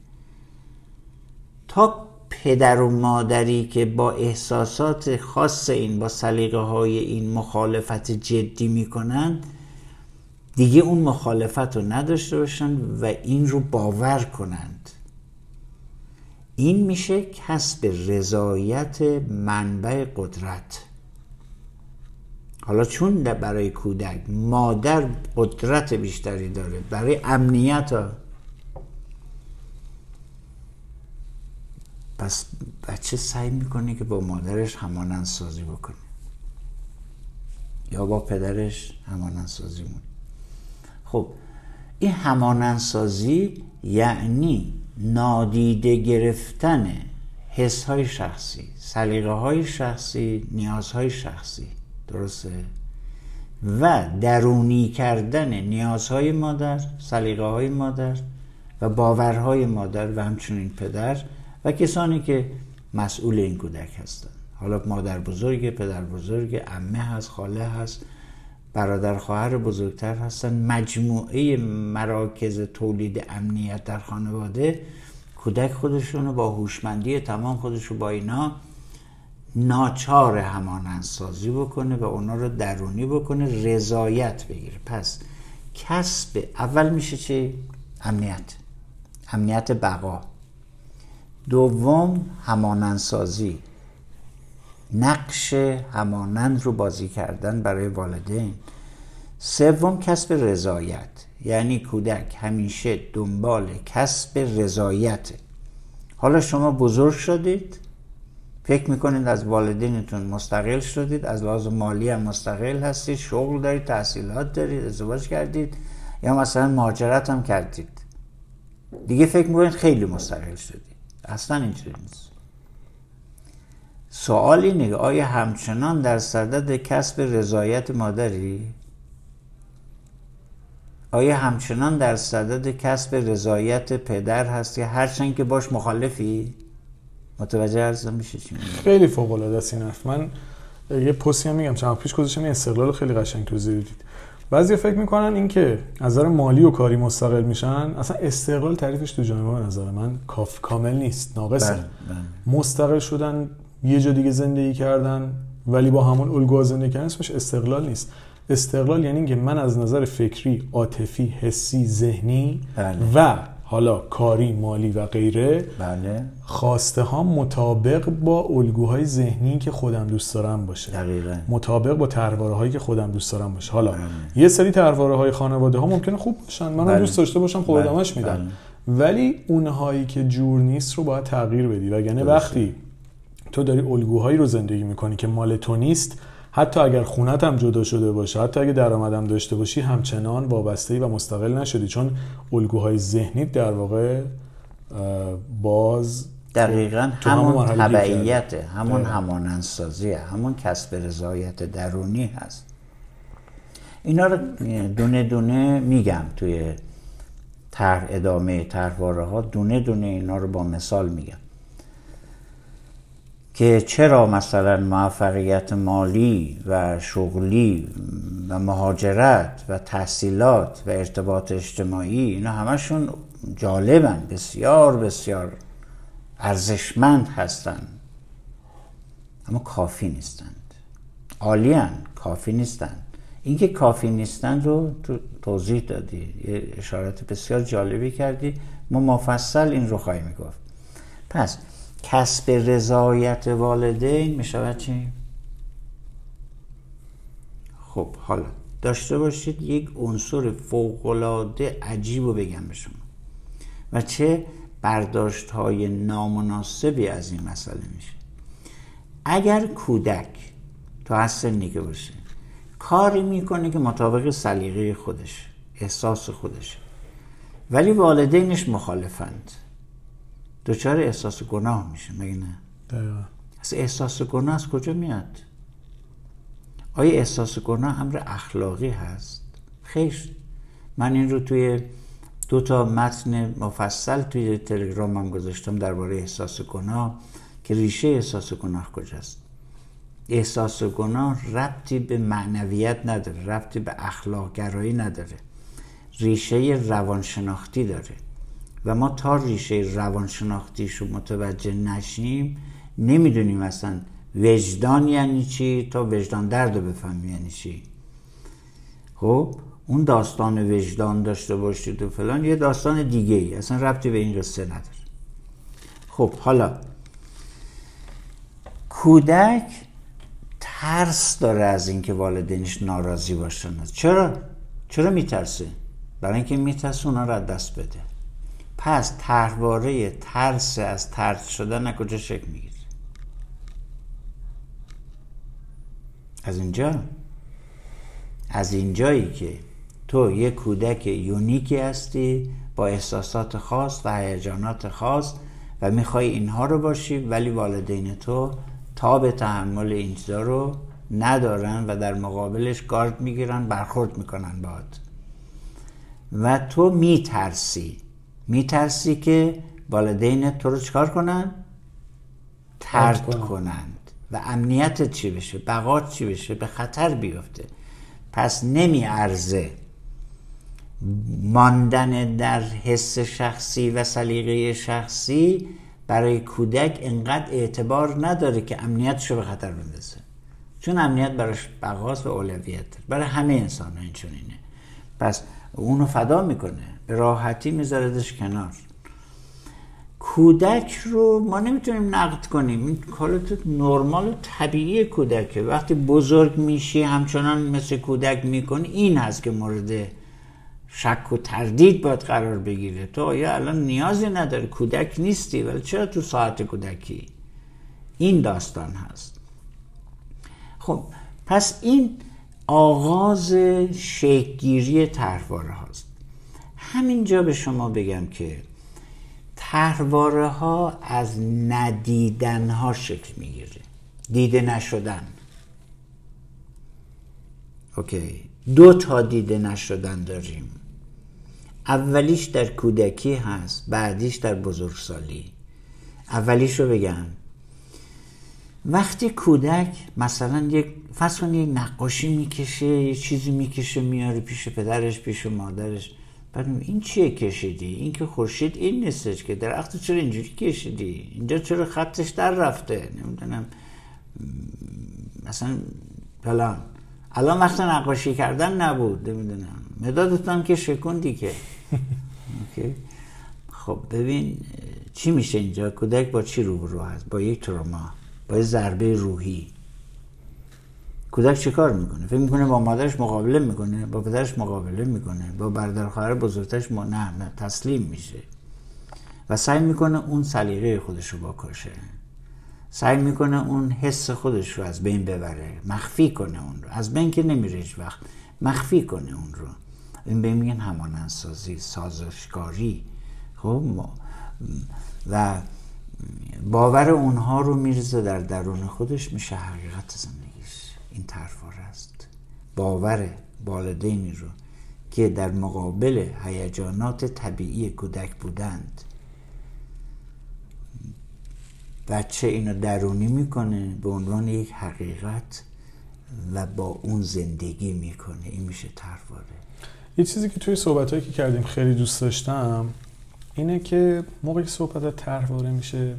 تا پدر و مادری که با احساسات خاص این با سلیقه های این مخالفت جدی می‌کنن دیگه اون مخالفت رو نداشته باشن و این رو باور کنند. این میشه کسب رضایت منبع قدرت. حالا چون برای کودک مادر قدرت بیشتری داره برای امنیت ها پس بچه سعی می‌کنه که با مادرش همانند سازی بکنه یا با پدرش همانند سازی مونه خب این همانند سازی یعنی نادیده گرفتن حس های شخصی سلیقه های شخصی نیازهای شخصی. درسته؟ و درونی کردن نیازهای مادر سلیقه های مادر و باورهای مادر و همچنین پدر و کسانی که مسئول این کودک هستند حالا مادر بزرگ پدر بزرگ امه هست خاله هست برادر خواهر بزرگتر هستن. مجموعه مراکز تولید امنیت در خانواده کودک خودشونو با هوشمندی تمام خودشو با اینا ناچار همانند سازی بکنه و اونا رو درونی بکنه رضایت بگیره. پس کسب اول میشه چه امنیت. امنیت بقا. دوم همانندسازی. نقش همانند رو بازی کردن برای والدین. سوم کسب رضایت. یعنی کودک همیشه دنبال کسب رضایت. حالا شما بزرگ شدید. فکر می‌کنید از والدینتون مستقل شدید. از لحاظ مالی هم مستقل هستید. شغل دارید تحصیلات دارید ازدواج کردید. یا مثلا مهاجرت هم کردید. دیگه فکر می‌کنید خیلی مستقل شدید. اصلا اینجوری نیست. سوال اینه آیا همچنان در صدد کسب رضایت مادری؟ آیا همچنان در صدد کسب رضایت پدر هستی هرچند که باش مخالفی؟ متوجه ارزم میشه چی خیلی فوق العاده است این حرف. من یه پستی هم میگم. چند پیش گذاشتم استقلال خیلی قشنگ تو دید. بعضی فکر می‌کنن این که از نظر مالی و کاری مستقل میشن اصلا استقلال تعریفش تو جامعه به نظر من کاف کامل نیست ناقصه بله، بله. مستقل شدن یه جا دیگه زندگی کردن ولی با همون الگوها زندگی کردن اسمش استقلال نیست استقلال یعنی اینکه من از نظر فکری عاطفی حسی ذهنی بله. و حالا کاری مالی و غیره بله. خواسته ها مطابق با الگوهای ذهنی که خودم دوست دارم باشه دقیقا. مطابق با ترواره هایی که خودم دوست دارم باشه حالا بله. یه سری ترواره های خانواده ها ممکنه خوب باشن من بله. دوست داشته باشم خودمش بله. میدم بله. ولی اونهایی که جور نیست رو باید تغییر بدی وگرنه وقتی تو داری الگوهایی رو زندگی می‌کنی که مال تو نیست حتی اگر خونت هم جدا شده باشه حتی اگر درآمدم داشته باشی همچنان وابسته و مستقل نشدی. چون الگوهای ذهنی در واقع باز دقیقا همون تبعیت همون همانندسازیه همون کسب رضایت درونی هست. اینا رو دونه دونه میگم توی طرح ادامه طرحواره ها دونه دونه اینا رو با مثال میگم. که چرا مثلا موفقیت مالی و شغلی و مهاجرت و تحصیلات و ارتباط اجتماعی اینا همشون جالبن بسیار بسیار ارزشمند هستند اما کافی نیستند. عالیان کافی نیستند. اینکه کافی نیستند رو تو توضیح دادی. یه اشارات بسیار جالبی کردی. ما مفصل این رو خواهیم گفت پس کسب رضایت والدین می چی؟ خب حالا. داشته باشید یک عنصر فوقالعاده عجیب رو بگم به شما. و چه برداشت های نامناسبی از این مسئله میشه. اگر کودک تو هر سنی که باشه کاری می‌کنه که مطابق سلیقه خودش احساس خودش ولی والدینش مخالفند. دچار احساس گناه میشه مگه نه؟ از احساس گناه از کجا میاد؟ آیا احساس گناه امر اخلاقی هست؟ خیر من این رو توی دو تا متن مفصل توی تلگرامم گذاشتم درباره احساس گناه که ریشه احساس گناه کجاست. احساس گناه ربطی به معنویت نداره ربطی به اخلاق گرایی نداره. ریشه روانشناختی داره. و ما تا ریشه روانشناختیش رو متوجه نشیم نمی‌دونیم اصلا وجدان یعنی چی تا وجدان درد رو بفهمیم یعنی چی. خب اون داستان وجدان داشته باشید و فلان یه داستان دیگه ای اصلا ربطی به این قصه نداره. خب حالا کودک ترس داره از اینکه والدینش ناراضی باشن. چرا؟ چرا میترسه؟ برای اینکه میترسه اونا را دست بده. پس طرحواره ترس از ترس شدن کجا شکل می‌گیره؟ از اینجا؟ از اینجایی که تو یه کودک یونیکی هستی با احساسات خاص و هیجانات خاص و می‌خوای اینها رو باشی ولی والدین تو تا به تحمل این چیزا رو ندارن و در مقابلش گارد می‌گیرن برخورد می‌کنن باید و تو میترسی میترسی که والدین تو رو چکار کنن؟ ترد کنند. و امنیتت چی بشه؟ بقات چی بشه؟ به خطر بیفته. پس نمی ارزه ماندن در حس شخصی و سلیقه شخصی برای کودک انقدر اعتبار نداره که امنیتش رو به خطر بندازه. چون امنیت براش بقاست و اولویت برای همه انسان ها این چونینه پس اونو فدا می‌کنه. به راحتی میذاردش کنار. کودک رو ما نمی‌تونیم نقد کنیم. این کالت نرمال و طبیعی کودکه. وقتی بزرگ میشی همچنان مثل کودک می‌کنی این هست که مورد شک و تردید باید قرار بگیره. تو آیا الان نیازی نداره کودک نیستی ولی چرا تو ساعت کودکی؟ این داستان هست. خب پس این آغاز شکلگیری طرحواره هاست. همینجا به شما بگم که طرحواره ها از ندیدن ها شکل می‌گیره. دیده نشدن. اوکی. دو تا دیده نشدن داریم. اولیش در کودکی هست بعدیش در بزرگسالی. اولیش رو بگم. وقتی کودک مثلا یک فرض یک نقاشی می‌کشه یه چیزی می‌کشه میاره پیش پدرش پیش مادرش. بعد این چیه کشیدی؟ این که خورشید این نیستش که درخت چرا اینجوری کشیدی؟ اینجا چرا خطش در رفته؟ نمی‌دونم. مثلا فلان. الان وقت نقاشی کردن نبود نمی‌دونم. مدادتان که شکوندی که. خب ببین چی میشه اینجا؟ کودک با چی رو هست؟ با یک تروما با یک ضربه روحی. کودک چه کار می‌کنه؟ فکر می‌کنه با مادرش مقابله می‌کنه با پدرش مقابله می‌کنه با برادر خواهر بزرگترش ما نه نه تسلیم میشه. و سعی می‌کنه اون سلیقه خودش رو بکشه سعی می‌کنه اون حس خودش رو از بین ببره مخفی کنه اون رو. از بین که نمیره هیچ وقت مخفی کنه اون رو. این به میگن همانندسازی سازشکاری. خب و باور اونها رو میرزه در درون خودش میشه حقیقت زندگیش این طرفاره است. باور والدینی رو که در مقابل هیجانات طبیعی کودک بودند. بچه اینو درونی می‌کنه به عنوان یک حقیقت و با اون زندگی می‌کنه. این میشه ترواره یه چیزی که توی صحبت که کردیم خیلی دوست داشتم اینه که موقعی که صحبت ترواره میشه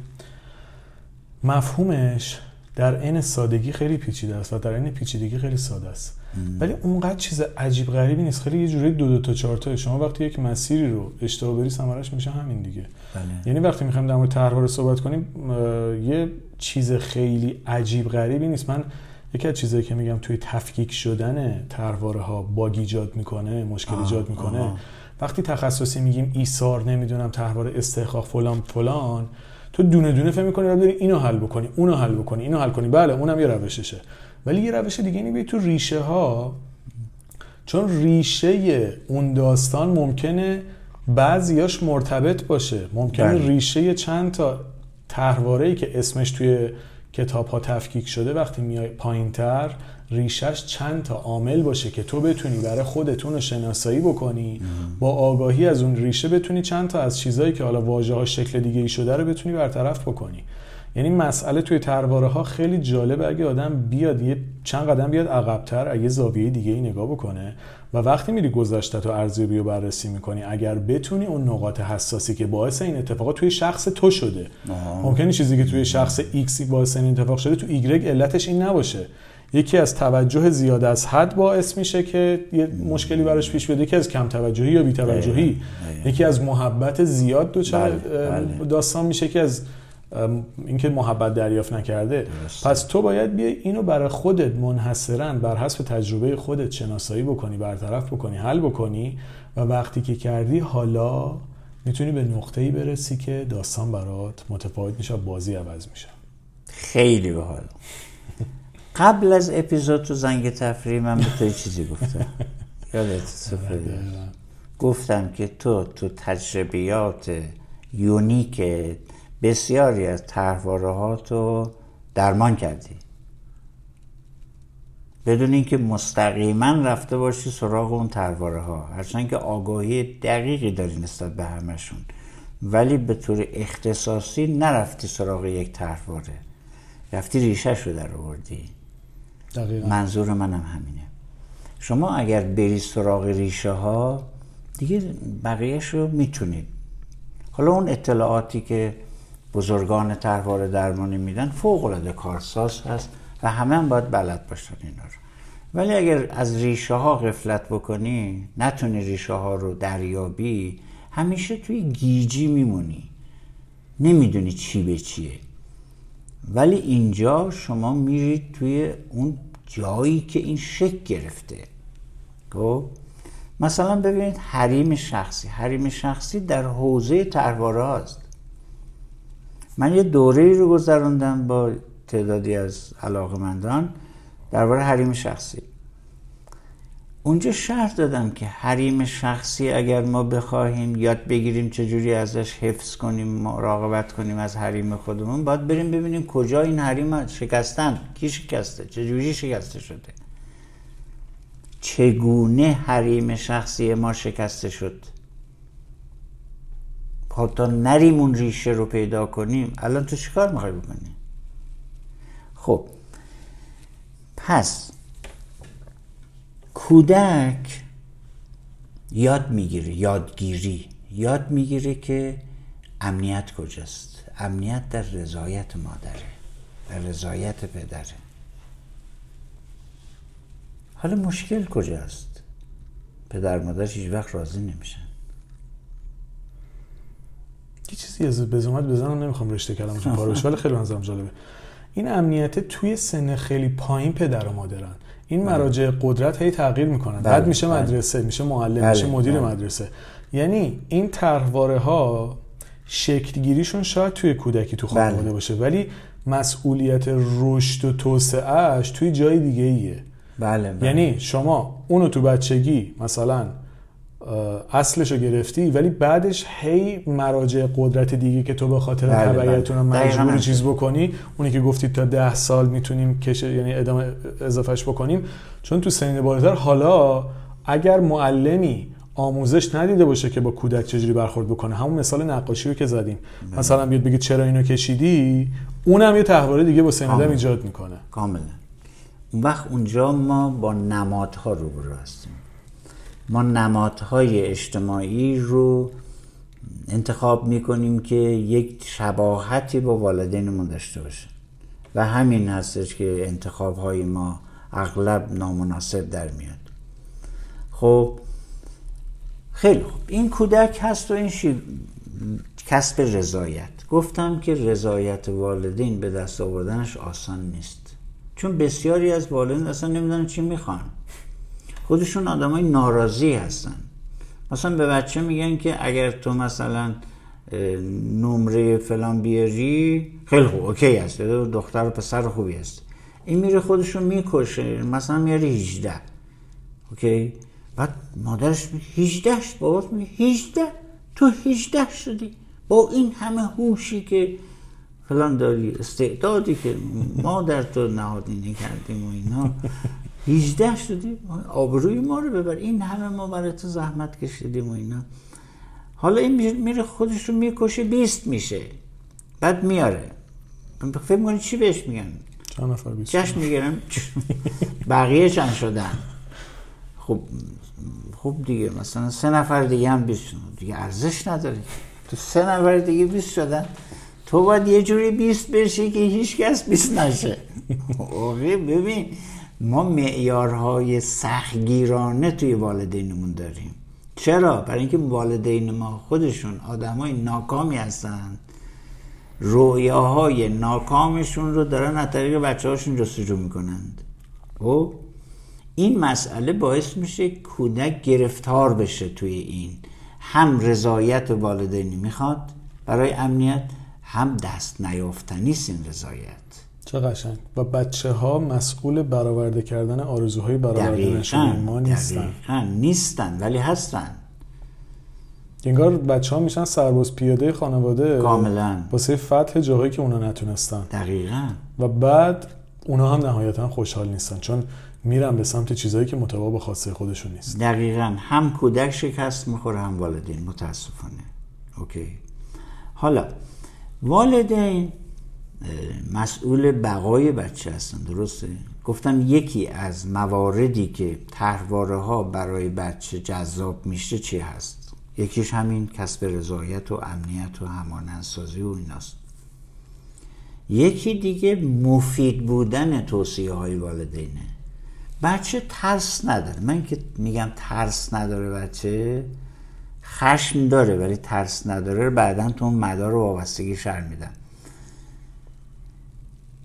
مفهومش در عین سادگی خیلی پیچیده است و در عین پیچیدگی خیلی ساده است. ولی اونقدر چیز عجیب غریبی نیست. خیلی یه جوری دو دو تا چهار تا. شما وقتی یک مسیری رو اشتباه بری ثمرش میشه همین دیگه. بله. یعنی وقتی می‌خوایم در مورد طرحواره صحبت کنیم یه چیز خیلی عجیب غریبی نیست. من یکی از چیزایی که میگم توی تفکیک شدن طرحواره ها باگ ایجاد می‌کنه مشکل ایجاد می‌کنه. وقتی تخصصی میگیم ایثار نمی‌دونم طرحواره استحقاق فلان فلان تو دونه دونه فهم می‌کنی بعد اینو حل بکنی اونو حل بکنی اینو حل کنی. بله اونم یه روششه. ولی یه روش دیگه اینه تو ریشه ها چون ریشه اون داستان ممکنه بعضیاش مرتبط باشه. ممکنه بله. ریشه چند تا تحواره ای که اسمش توی کتاب ها تفکیک شده وقتی میای پایین تر ریشش چند تا عامل باشه که تو بتونی برای خودتون رو شناسایی بکنی. با آگاهی از اون ریشه بتونی چند تا از چیزهایی که حالا واژه ها شکل دیگه ای شده رو بتونی برطرف بکنی. یعنی مسئله توی ترواره ها خیلی جالبه. اگه آدم بیاد یه چند قدم بیاد عقبتر اگه زاویه دیگه ای نگاه بکنه و وقتی میری گذشته تو ارزیابی و بررسی می‌کنی اگر بتونی اون نقاط حساسی که باعث این اتفاقات توی شخص تو شده. ممکنه چیزی که توی شخص ایکسی باعث این اتفاق شده تو ایگرگ علتش این نباشه. یکی از توجه زیاد از حد باعث میشه که یه مشکلی براش پیش بیاد. یکی از کم توجهی یا بی توجهی یکی از محبت زیاد دوچار بله، بله. داستان میشه که از اینکه محبت دریافت نکرده. پس تو باید بیای اینو برای خودت منحصرا بر حسب تجربه خودت شناسایی بکنی برطرف بکنی حل بکنی و وقتی که کردی حالا می‌تونی به نقطه ای برسی که داستان برات متفاوت میشه بازی عوض میشه. خیلی باحال. قبل از اپیزود تو زنگ تفریح من به تو چیزی گفتم. یادت بله، گفتم که تو تو تجربیات یونیک بسیاری از طرحواره ها تو درمان کردی. بدون اینکه مستقیما رفته باشی سراغ اون طرحواره ها هرچند که آگاهی دقیقی داری نسبت به همشون ولی به طور اختصاصی نرفتی سراغ یک طرحواره. رفتی ریشهش رو در آوردی. منظور منم همینه. شما اگر بری سراغ ریشه ها دیگه بقیهش رو می‌تونید حالا اون اطلاعاتی که بزرگان طرحواره درمانی میدن فوق العاده کارساز هست و همه هم باید بلد باشن اینا رو. ولی اگر از ریشه ها غفلت بکنی نتونی ریشه ها رو دریابی همیشه توی گیجی میمونی. نمی‌دونی چی به چیه. ولی اینجا شما میرید توی اون جایی که این شک گرفته. خب؟ مثلا ببینید حریم شخصی. حریم شخصی در حوزه طرحواره است من یه دوره رو گذراندم با تعدادی از علاقمندان درباره حریم شخصی. اونجا شرط دادم که حریم شخصی اگر ما بخواهیم یاد بگیریم چجوری ازش حفظ کنیم مراقبت کنیم از حریم خودمون باید بریم ببینیم کجا این حریم شکستن کی شکسته چجوری شکسته شده. چگونه حریم شخصی ما شکسته شد؟ تا نریم اون ریشه رو پیدا کنیم الان تو چیکار می‌خوای بکنی؟ خب پس کودک یاد می‌گیره یادگیری یاد می‌گیره که امنیت کجاست. امنیت در رضایت مادره در رضایت پدره. حالا مشکل کجاست؟ پدر مادرش هیچ وقت راضی نمیشن. یه چیزی از بزومت بزنم نمی‌خوام رشته کلامتون پاره ولی خیلی منظرم جالبه. این امنیت توی سن خیلی پایین پدر و مادرن. این بله. مراجع قدرت هی تغییر می‌کنن. بله. بعد میشه بله. مدرسه میشه معلم میشه مدیر مدرسه. یعنی این طرحواره ها شکلگیریشون شاید توی کودکی تو خانواده باشه ولی مسئولیت رشد و توسعهش توی جای دیگه ایه بله, یعنی شما اونو تو بچگی مثلا اصلش رو گرفتی ولی بعدش هی مراجع قدرت دیگه که تو به خاطر بله تبعیتون بله. مجبور چیز بکنی اونی که گفتید تا ده سال می‌تونیم کش یعنی ادامه اضافهش بکنیم. چون تو سنین بالاتر حالا اگر معلمی آموزش ندیده باشه که با کودک چجوری برخورد بکنه همون مثال نقاشی رو که زدیم. مثلا بیاد بگید چرا اینو کشیدی اونم یه تحواره دیگه با کامل. ایجاد می‌کنه. کاملا اون وقت اونجا ما با نمادها روبرو هستیم. ما نمادهای اجتماعی رو انتخاب می‌کنیم که یک شباهتی با والدینمون داشته باشه و همین هستش که انتخاب های ما اغلب نامناسب در میاد. خب خیلی خوب. این کودک هست و این شی... کسب رضایت. گفتم که رضایت والدین به دست آوردنش آسان نیست. چون بسیاری از والدین اصلا نمی‌دونن چی می‌خوان. خودشون آدمای ناراضی هستن. مثلا به بچه میگن که اگر تو مثلا نمره فلان بیاری خیلی خوب اوکی هست دختر و پسر خوبی هست این میره خودشون می‌کشه مثلا میاره 18 اوکی؟ بعد مادرش میگه 18 شد باباش میگه 18 تو 18 شدی. با این همه هوشی که فلان داری استعدادی که ما در تو نهادینه کردیم و اینا. 18 شدی آبروی ما رو ببر. این همه ما برای تو زحمت کشیدیم و اینا. حالا این میره- خودش رو می‌کشه 20 میشه. بعد میاره. فکر می‌کنی چی بهش میگن؟ چند نفر بیست جشن می‌گیرم بقیه چند شدن؟ خب خب دیگه مثلا سه نفر دیگه هم بیست دیگه ارزش نداره. تو سه نفر دیگه بیست شدن. تو باید یه جوری بیست بشی که هیچ کس بیست نشه. اوه ببین ما معیارهای سختگیرانه توی والدینمون داریم. چرا؟ برای اینکه والدین ما خودشون آدمای ناکامی هستن. رویاهای ناکامشون رو دارن از طریق بچه هاشون جستجو می‌کنند. خب؟ این مسئله باعث میشه کودک گرفتار بشه توی این. هم رضایت والدینی می‌خواد برای امنیت هم دست نیافتنی این رضایت. چه قشنگ. و بچه ها مسئول برآورده کردن آرزوهای برآورده دقیقا ما نیستن. دقیقاً. نیستن ولی هستن. انگار بچه ها میشن سرباز پیاده خانواده. کاملا. واسه فتح جاهایی که اونا نتونستن. دقیقا. و بعد اونا هم نهایتا خوشحال نیستن چون میرن به سمت چیزایی که مطابق با خواسته خودشون نیست. دقیقا. هم کودک شکست می‌خوره هم والدین. متاسفانه. اوکی. حالا والدین مسئول بقای بچه هستن درسته؟ گفتم یکی از مواردی که طرحواره ها برای بچه جذاب میشه چی هست؟ یکیش همین کسب رضایت و امنیت و همانندسازی و ایناست. یکی دیگه مفید بودن توصیه های والدینه. بچه ترس نداره. من که میگم ترس نداره بچه خشم داره ولی ترس نداره. بعدا تو مدار وابستگی شر میدن.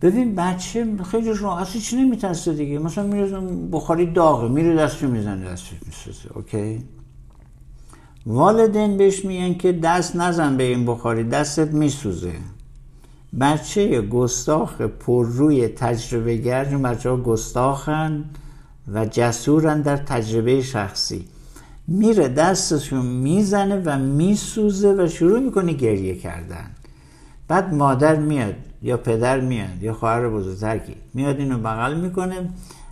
ببین بچه خیلی راحت. چی نمیترسه دیگه؟ مثلا میره بخاری داغه میره دستشو می‌زنه دستش میسوزه. اوکی؟ والدین بهش میگن که دست نزن به این بخاری دستت میسوزه. بچه گستاخ پر روی تجربه گر چون بچه ها گستاخن و جسورن در تجربه شخصی. میره دستشون می‌زنه و میسوزه و شروع می‌کنه گریه کردن. بعد مادر میاد. یا پدر میاد یا خواهر بزرگتر کی میاد اینو بغل می‌کنه.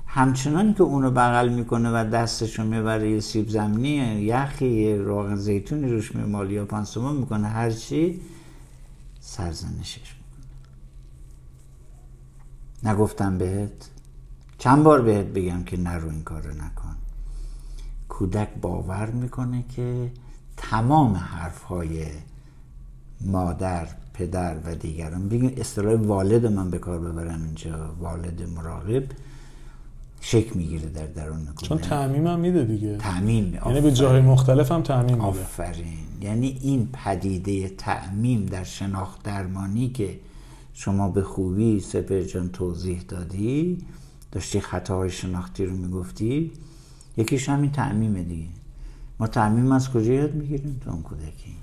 همچنان که اونو بغل می‌کنه و دستشو می‌بره یه سیب زمینی یخی روغن زیتونی روش میمالی یا پانسمان می‌کنه هر چی سرزنشش می‌کنه. نگفتم بهت. چند بار بهت بگم که نرو این کارو نکن. کودک باور می‌کنه که تمام حرف های مادر پدر و دیگران. بگیم اصطلاح والد من به کار ببرم اینجا والد مراقب. شک می‌گیره در درون کودک چون تعمیم هم میده دیگه. تعمیم یعنی به جاهای مختلف هم تعمیم میده. آفرین. یعنی این پدیده تعمیم در شناخت درمانی که شما به خوبی سپر جان توضیح دادی داشتی خطاهای شناختی رو می‌گفتی یکیش همین تعمیمه دیگه. ما تعمیم از کجا یاد می‌گیریم؟ تو اون کودکی.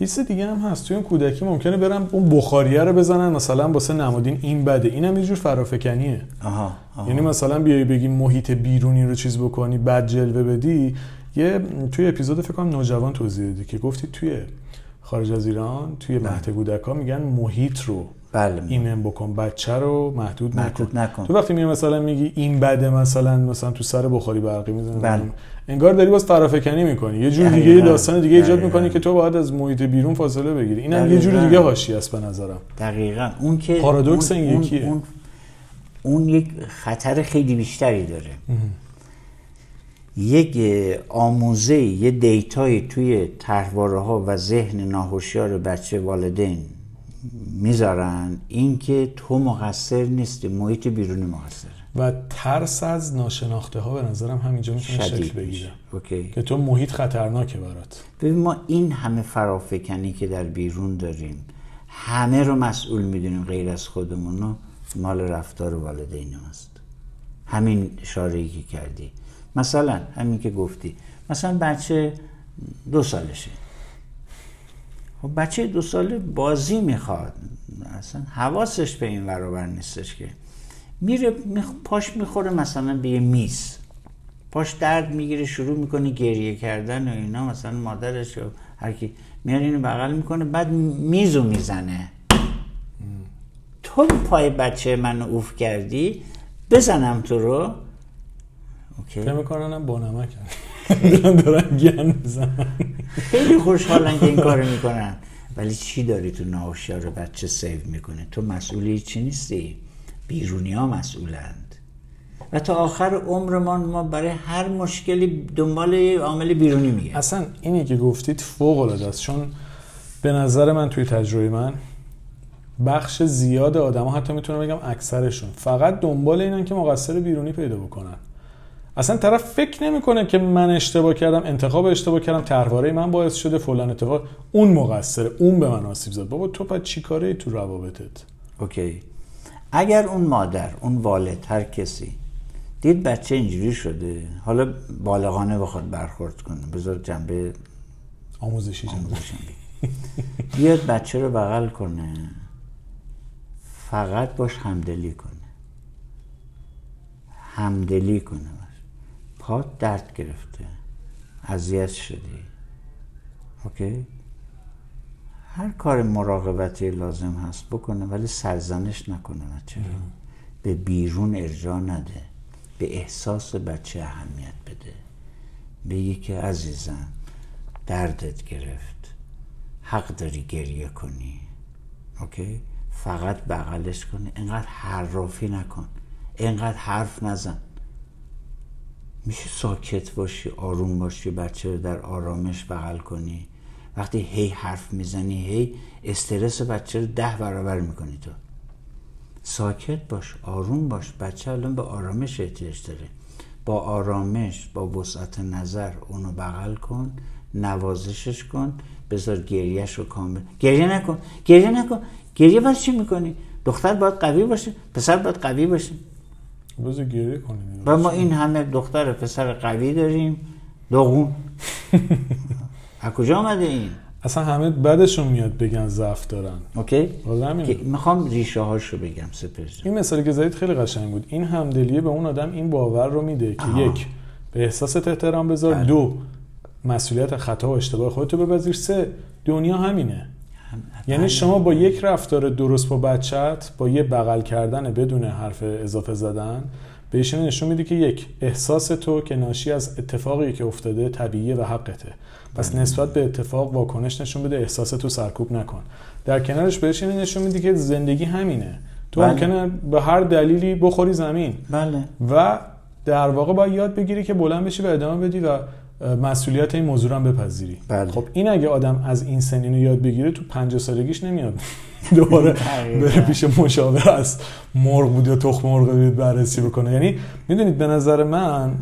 یه چیز دیگه هم هست. توی اون کودکی ممکنه برم اون بخاریه رو بزنن. مثلا واسه نمادین این بده. اینم یه جور فرافکنیه. آها, آها. یعنی مثلا بیای بگی محیط بیرونی رو چیز بکنی بعد جلوه بدی. یه توی اپیزود فکر کنم نوجوان توضیح دادی که گفتی توی خارج از ایران توی مهد کودک ها میگن محیط رو. بله. ایمن بکن بچه رو محدود, محدود نکن. تو وقتی میگه مثلا میگی این بده مثلا مثلا تو سر بخاری برقی می‌زنه بله. انگار داری باز فرافکنی می‌کنی. یه جور دیگه داستان دیگه ایجاد. می‌کنی که تو باید از محیط بیرون فاصله بگیری. اینم یه جور. دیگه حاشیه است به نظرم. دقیقا. اون که پارادوکس اون- این اون- یکیه. اون, اون یک خطر خیلی بیشتری داره. یک آموزه یه دیتایی توی طرحواره ها و ذهن ناهوشیار بچه والدین می‌ذارن. اینکه تو مقصر نیستی محیط بیرونی مقصر و ترس از ناشناخته ها به نظرم همینجا می‌تونه شکل بگیره. اوکی. که تو محیط خطرناکه برات. ببین ما این همه فرافکنی که در بیرون داریم همه رو مسئول می‌دونیم غیر از خودمون. رو مال رفتار والدین است. همین اشاره که کردی. مثلا همین که گفتی. مثلا بچه دو سالشه. خب بچه دو ساله بازی می‌خواد. اصلا حواسش به این ور نیستش که. میره میخ... پاش می‌خوره مثلا به یه میز. پاش درد می‌گیره شروع می‌کنه گریه کردن و اینا. مثلا مادرش و هر کی میاد اینو بغل می‌کنه بعد میزو می‌زنه. تو پای بچه من اوف کردی بزنم تو رو. OK. فکر می‌کنن با نمک دارن گند می‌زنن. خیلی خوشحالن که این کارو می‌کنن. ولی چی داری تو ناهوشیار بچه save می‌کنه تو مسئولی چی نیستی؟ بیرونی ها مسئولند. و تا آخر عمرمان ما برای هر مشکلی دنبال عامل بیرونی میگه اصلا اینی که گفتید فوق العاده است. چون به نظر من توی تجربه من بخش زیاد آدما حتی می‌تونم بگم اکثرشون فقط دنبال اینن که مقصر بیرونی پیدا بکنن. اصلا طرف فکر نمی‌کنه که من اشتباه کردم انتخاب اشتباه کردم طرحواره من باعث شده فلان اتفاق اون مقصره اون به من آسیب زد. بابا تو پس چیکاره ای تو روابطت؟ اوکی. اگر اون مادر اون والد هر کسی دید بچه اینجوری شده حالا بالغانه بخواد برخورد کنه. بذار جنبه آموزشی جنبه. آموزشی بیاد بچه رو بغل کنه. فقط باش همدلی کنه. همدلی کنه. پات درد گرفته. اذیت شدی. اوکی؟ هر کار مراقبتی لازم هست بکنه ولی سرزنش نکنه بچه. به بیرون ارجاع نده. به احساس بچه اهمیت بده. بگی که عزیزم دردت گرفت. حق داری گریه کنی. اوکی؟ فقط بغلش کنی. اینقدر حرافی نکن. اینقدر حرف نزن. میشه ساکت باشی آروم باشی بچه رو در آرامش بغل کنی. وقتی هی حرف می‌زنی هی استرس بچه رو ده برابر می‌کنی تو. ساکت باش آروم باش. بچه الان به آرامش احتیاج داره. با آرامش با وسعت نظر اونو بغل کن نوازشش کن بذار گریهش رو کامل گریه نکن گریه نکن. گریه برای چی می‌کنی؟ دختر باید قوی باشه پسر باید قوی باشه. بذار گریه کنیم. و ما این همه دختر پسر قوی داریم. داغون. از کجا آمده این؟ اصلا همه بعدشون میاد بگن ضعف دارن. اوکی. که می‌خوام ریشه هاشو بگم سپر جان. این مثالی که زدید خیلی قشنگ بود. این همدلیه به اون آدم این باور رو میده که آها. یک به احساست احترام بذار. بله. دو مسئولیت خطا و اشتباه خودتو بپذیر. سه دنیا همینه. هم- یعنی بله. شما با یک رفتار درست با بچت با یه بغل کردن بدون حرف اضافه زدن بهش نشون میده که یک احساس تو که ناشی از اتفاقی که افتاده طبیعیه و حقته. پس نسبت به اتفاق واکنش نشون بده احساس تو سرکوب نکن. در کنارش بهش نشون میده که زندگی همینه. تو بله. ممکنه به هر دلیلی بخوری زمین. بله. و در واقع باید یاد بگیری که بلند بشی و ادامه بدی و مسئولیت این موضوع رو هم بپذیری بله. خب این اگه آدم از این سنین رو یاد بگیره تو 50 سالگیش نمیاد دوباره. بره پیش مشاور از مرغ بود یا تخم مرغ بود بررسی بکنه یعنی می‌دونید به نظر من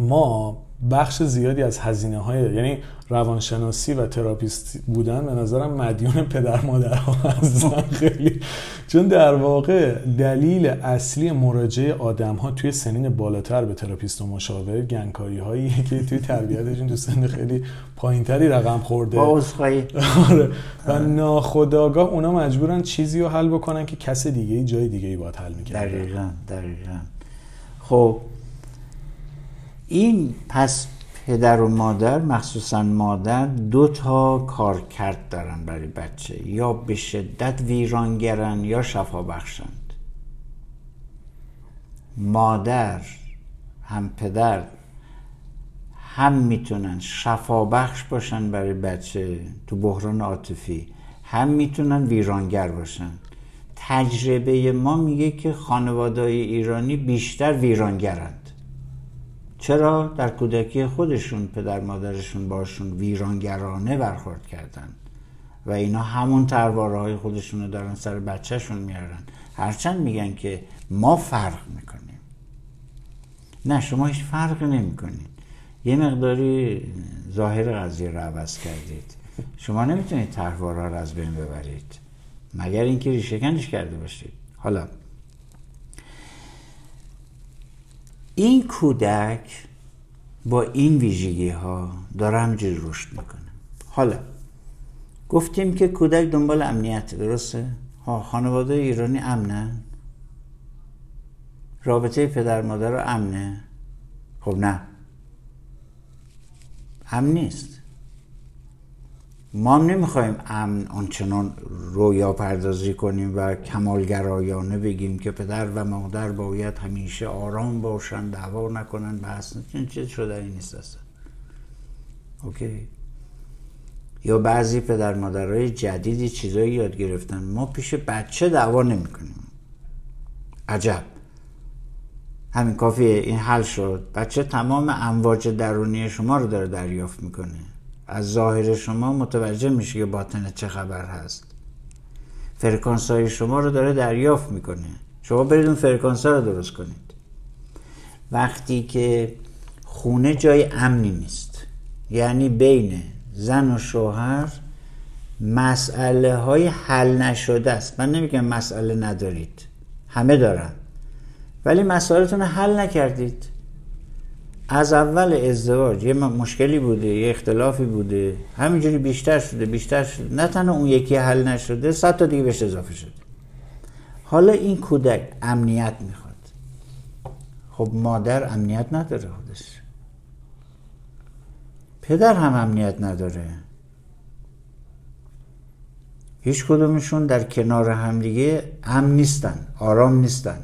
ما بخش زیادی از هزینه های یعنی روانشناسی و تراپیست بودن به نظرم مدیون پدر مادرها هستن خیلی. چون در واقع دلیل اصلی مراجعه آدم ها توی سنین بالاتر به therapist و مشاور گندکاری هایی که توی تربیتشون تو سن خیلی پایینتری رقم خورده. با آره. و ناخودآگاه اونا مجبورن چیزی رو حل بکنن که کس دیگه جای دیگه ای باید حل می‌کرد دقیقا دقیقا. خب این پس پدر و مادر مخصوصا مادر دو تا کار کرد دارن برای بچه. یا به شدت ویرانگرن یا شفا بخشند مادر هم پدر هم می‌تونن شفا بخش باشن برای بچه تو بحران عاطفی. هم می‌تونن ویرانگر باشن. تجربه ما میگه که خانواده ایرانی بیشتر ویرانگرند چرا در کودکی خودشون پدر مادرشون باشون ویرانگرانه برخورد کردن و اینا همون ترواره های خودشون رو دارن سر بچهشون میارن؟ هرچند میگن که ما فرق می‌کنیم. نه شما هیچ فرق نمی‌کنید. یه مقداری ظاهر قضیه رو عوض کردید. شما نمی‌تونید تحوارا رو از بین ببرید. مگر اینکه ریشه کنش کرده باشید. حالا این کودک با این ویژگی ها داره همجوری رشد می‌کنه. حالا گفتیم که کودک دنبال امنیت درسته؟ ها خانواده ایرانی امنه رابطه پدر مادر امنه؟ خب نه. امن نیست. ما نمی‌خوایم امن آنچنان رویا پردازی کنیم و کمالگرایانه بگیم که پدر و مادر باید همیشه آرام باشن دعوا نکنن بحث این چیز شده نیست اصلا. OK؟ یا بعضی پدر مادرهای جدیدی چیزایی یاد گرفتن. ما پیش بچه دعوا نمی‌کنیم. عجب. همین کافیه. این حل شد. بچه تمام امواج درونی شما رو داره دریافت می‌کنه. از ظاهر شما متوجه میشه که باطن چه خبر هست. فرکانس های شما رو داره دریافت می‌کنه. شما برید اون فرکانس رو درست کنید. وقتی که خونه جای امنی نیست یعنی بین زن و شوهر مسئله های حل نشده است. من نمیگم مسئله ندارید. همه دارن. ولی مسائلتون حل نکردید. از اول ازدواج یه مشکلی بوده یه اختلافی بوده. همینجوری بیشتر شده بیشتر شده. نه تنها اون یکی حل نشده صد تا دیگه بهش اضافه شده. حالا این کودک امنیت می‌خواد. خب مادر امنیت نداره خودش. پدر هم امنیت نداره. هیچ کدومشون در کنار همدیگه امن نیستن آرام نیستن.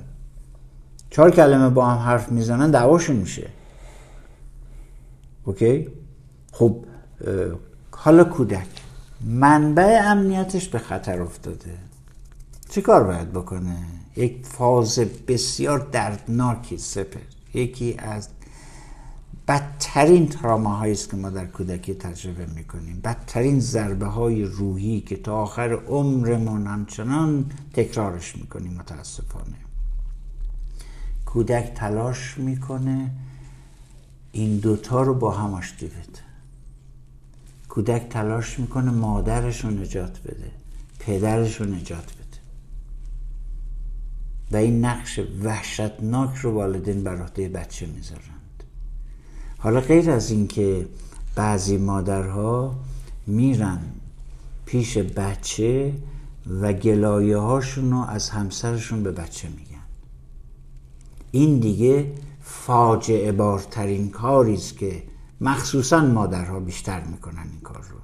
چهار کلمه با هم حرف می‌زنن دعواشون میشه. اوکی خب حالا کودک منبع امنیتش به خطر افتاده. چه کار باید بکنه؟ یک فاز بسیار دردناکی سپر. یکی از بدترین ترامه است که ما در کودکی تجربه می‌کنیم. بدترین ضربه های روحی که تا آخر عمرمون همچنان تکرارش می‌کنیم متاسفانه. کودک تلاش می‌کنه این دوتا رو با هم آشتی بده کودک تلاش می‌کنه مادرش رو نجات بده پدرش رو نجات بده. و این نقش وحشتناک رو والدین بر عهده بچه می‌ذارند. حالا غیر از اینکه بعضی مادرها میرن پیش بچه و گلایه هاشون رو از همسرشون به بچه میگن. این دیگه فاجعه بارترین کاری است که مخصوصا مادرها بیشتر می‌کنن این کار رو.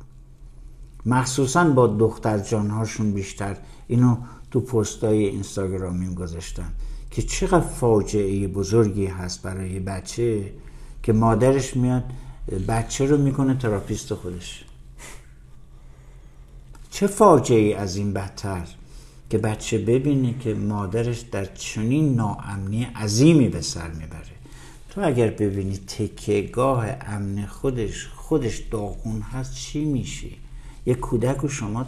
مخصوصا با دختر جانهاشون بیشتر. اینو تو پستای اینستاگرامیم گذاشتن که چقدر فاجعه بزرگی هست برای بچه که مادرش میاد بچه رو می‌کنه تراپیست خودش. چه فاجعه از این بدتر که بچه ببینه که مادرش در چنین ناامنی عظیمی به سر می‌بره. تو اگر ببینی تکیهگاه امن خودش خودش داغون هست چی میشه یه کودک رو شما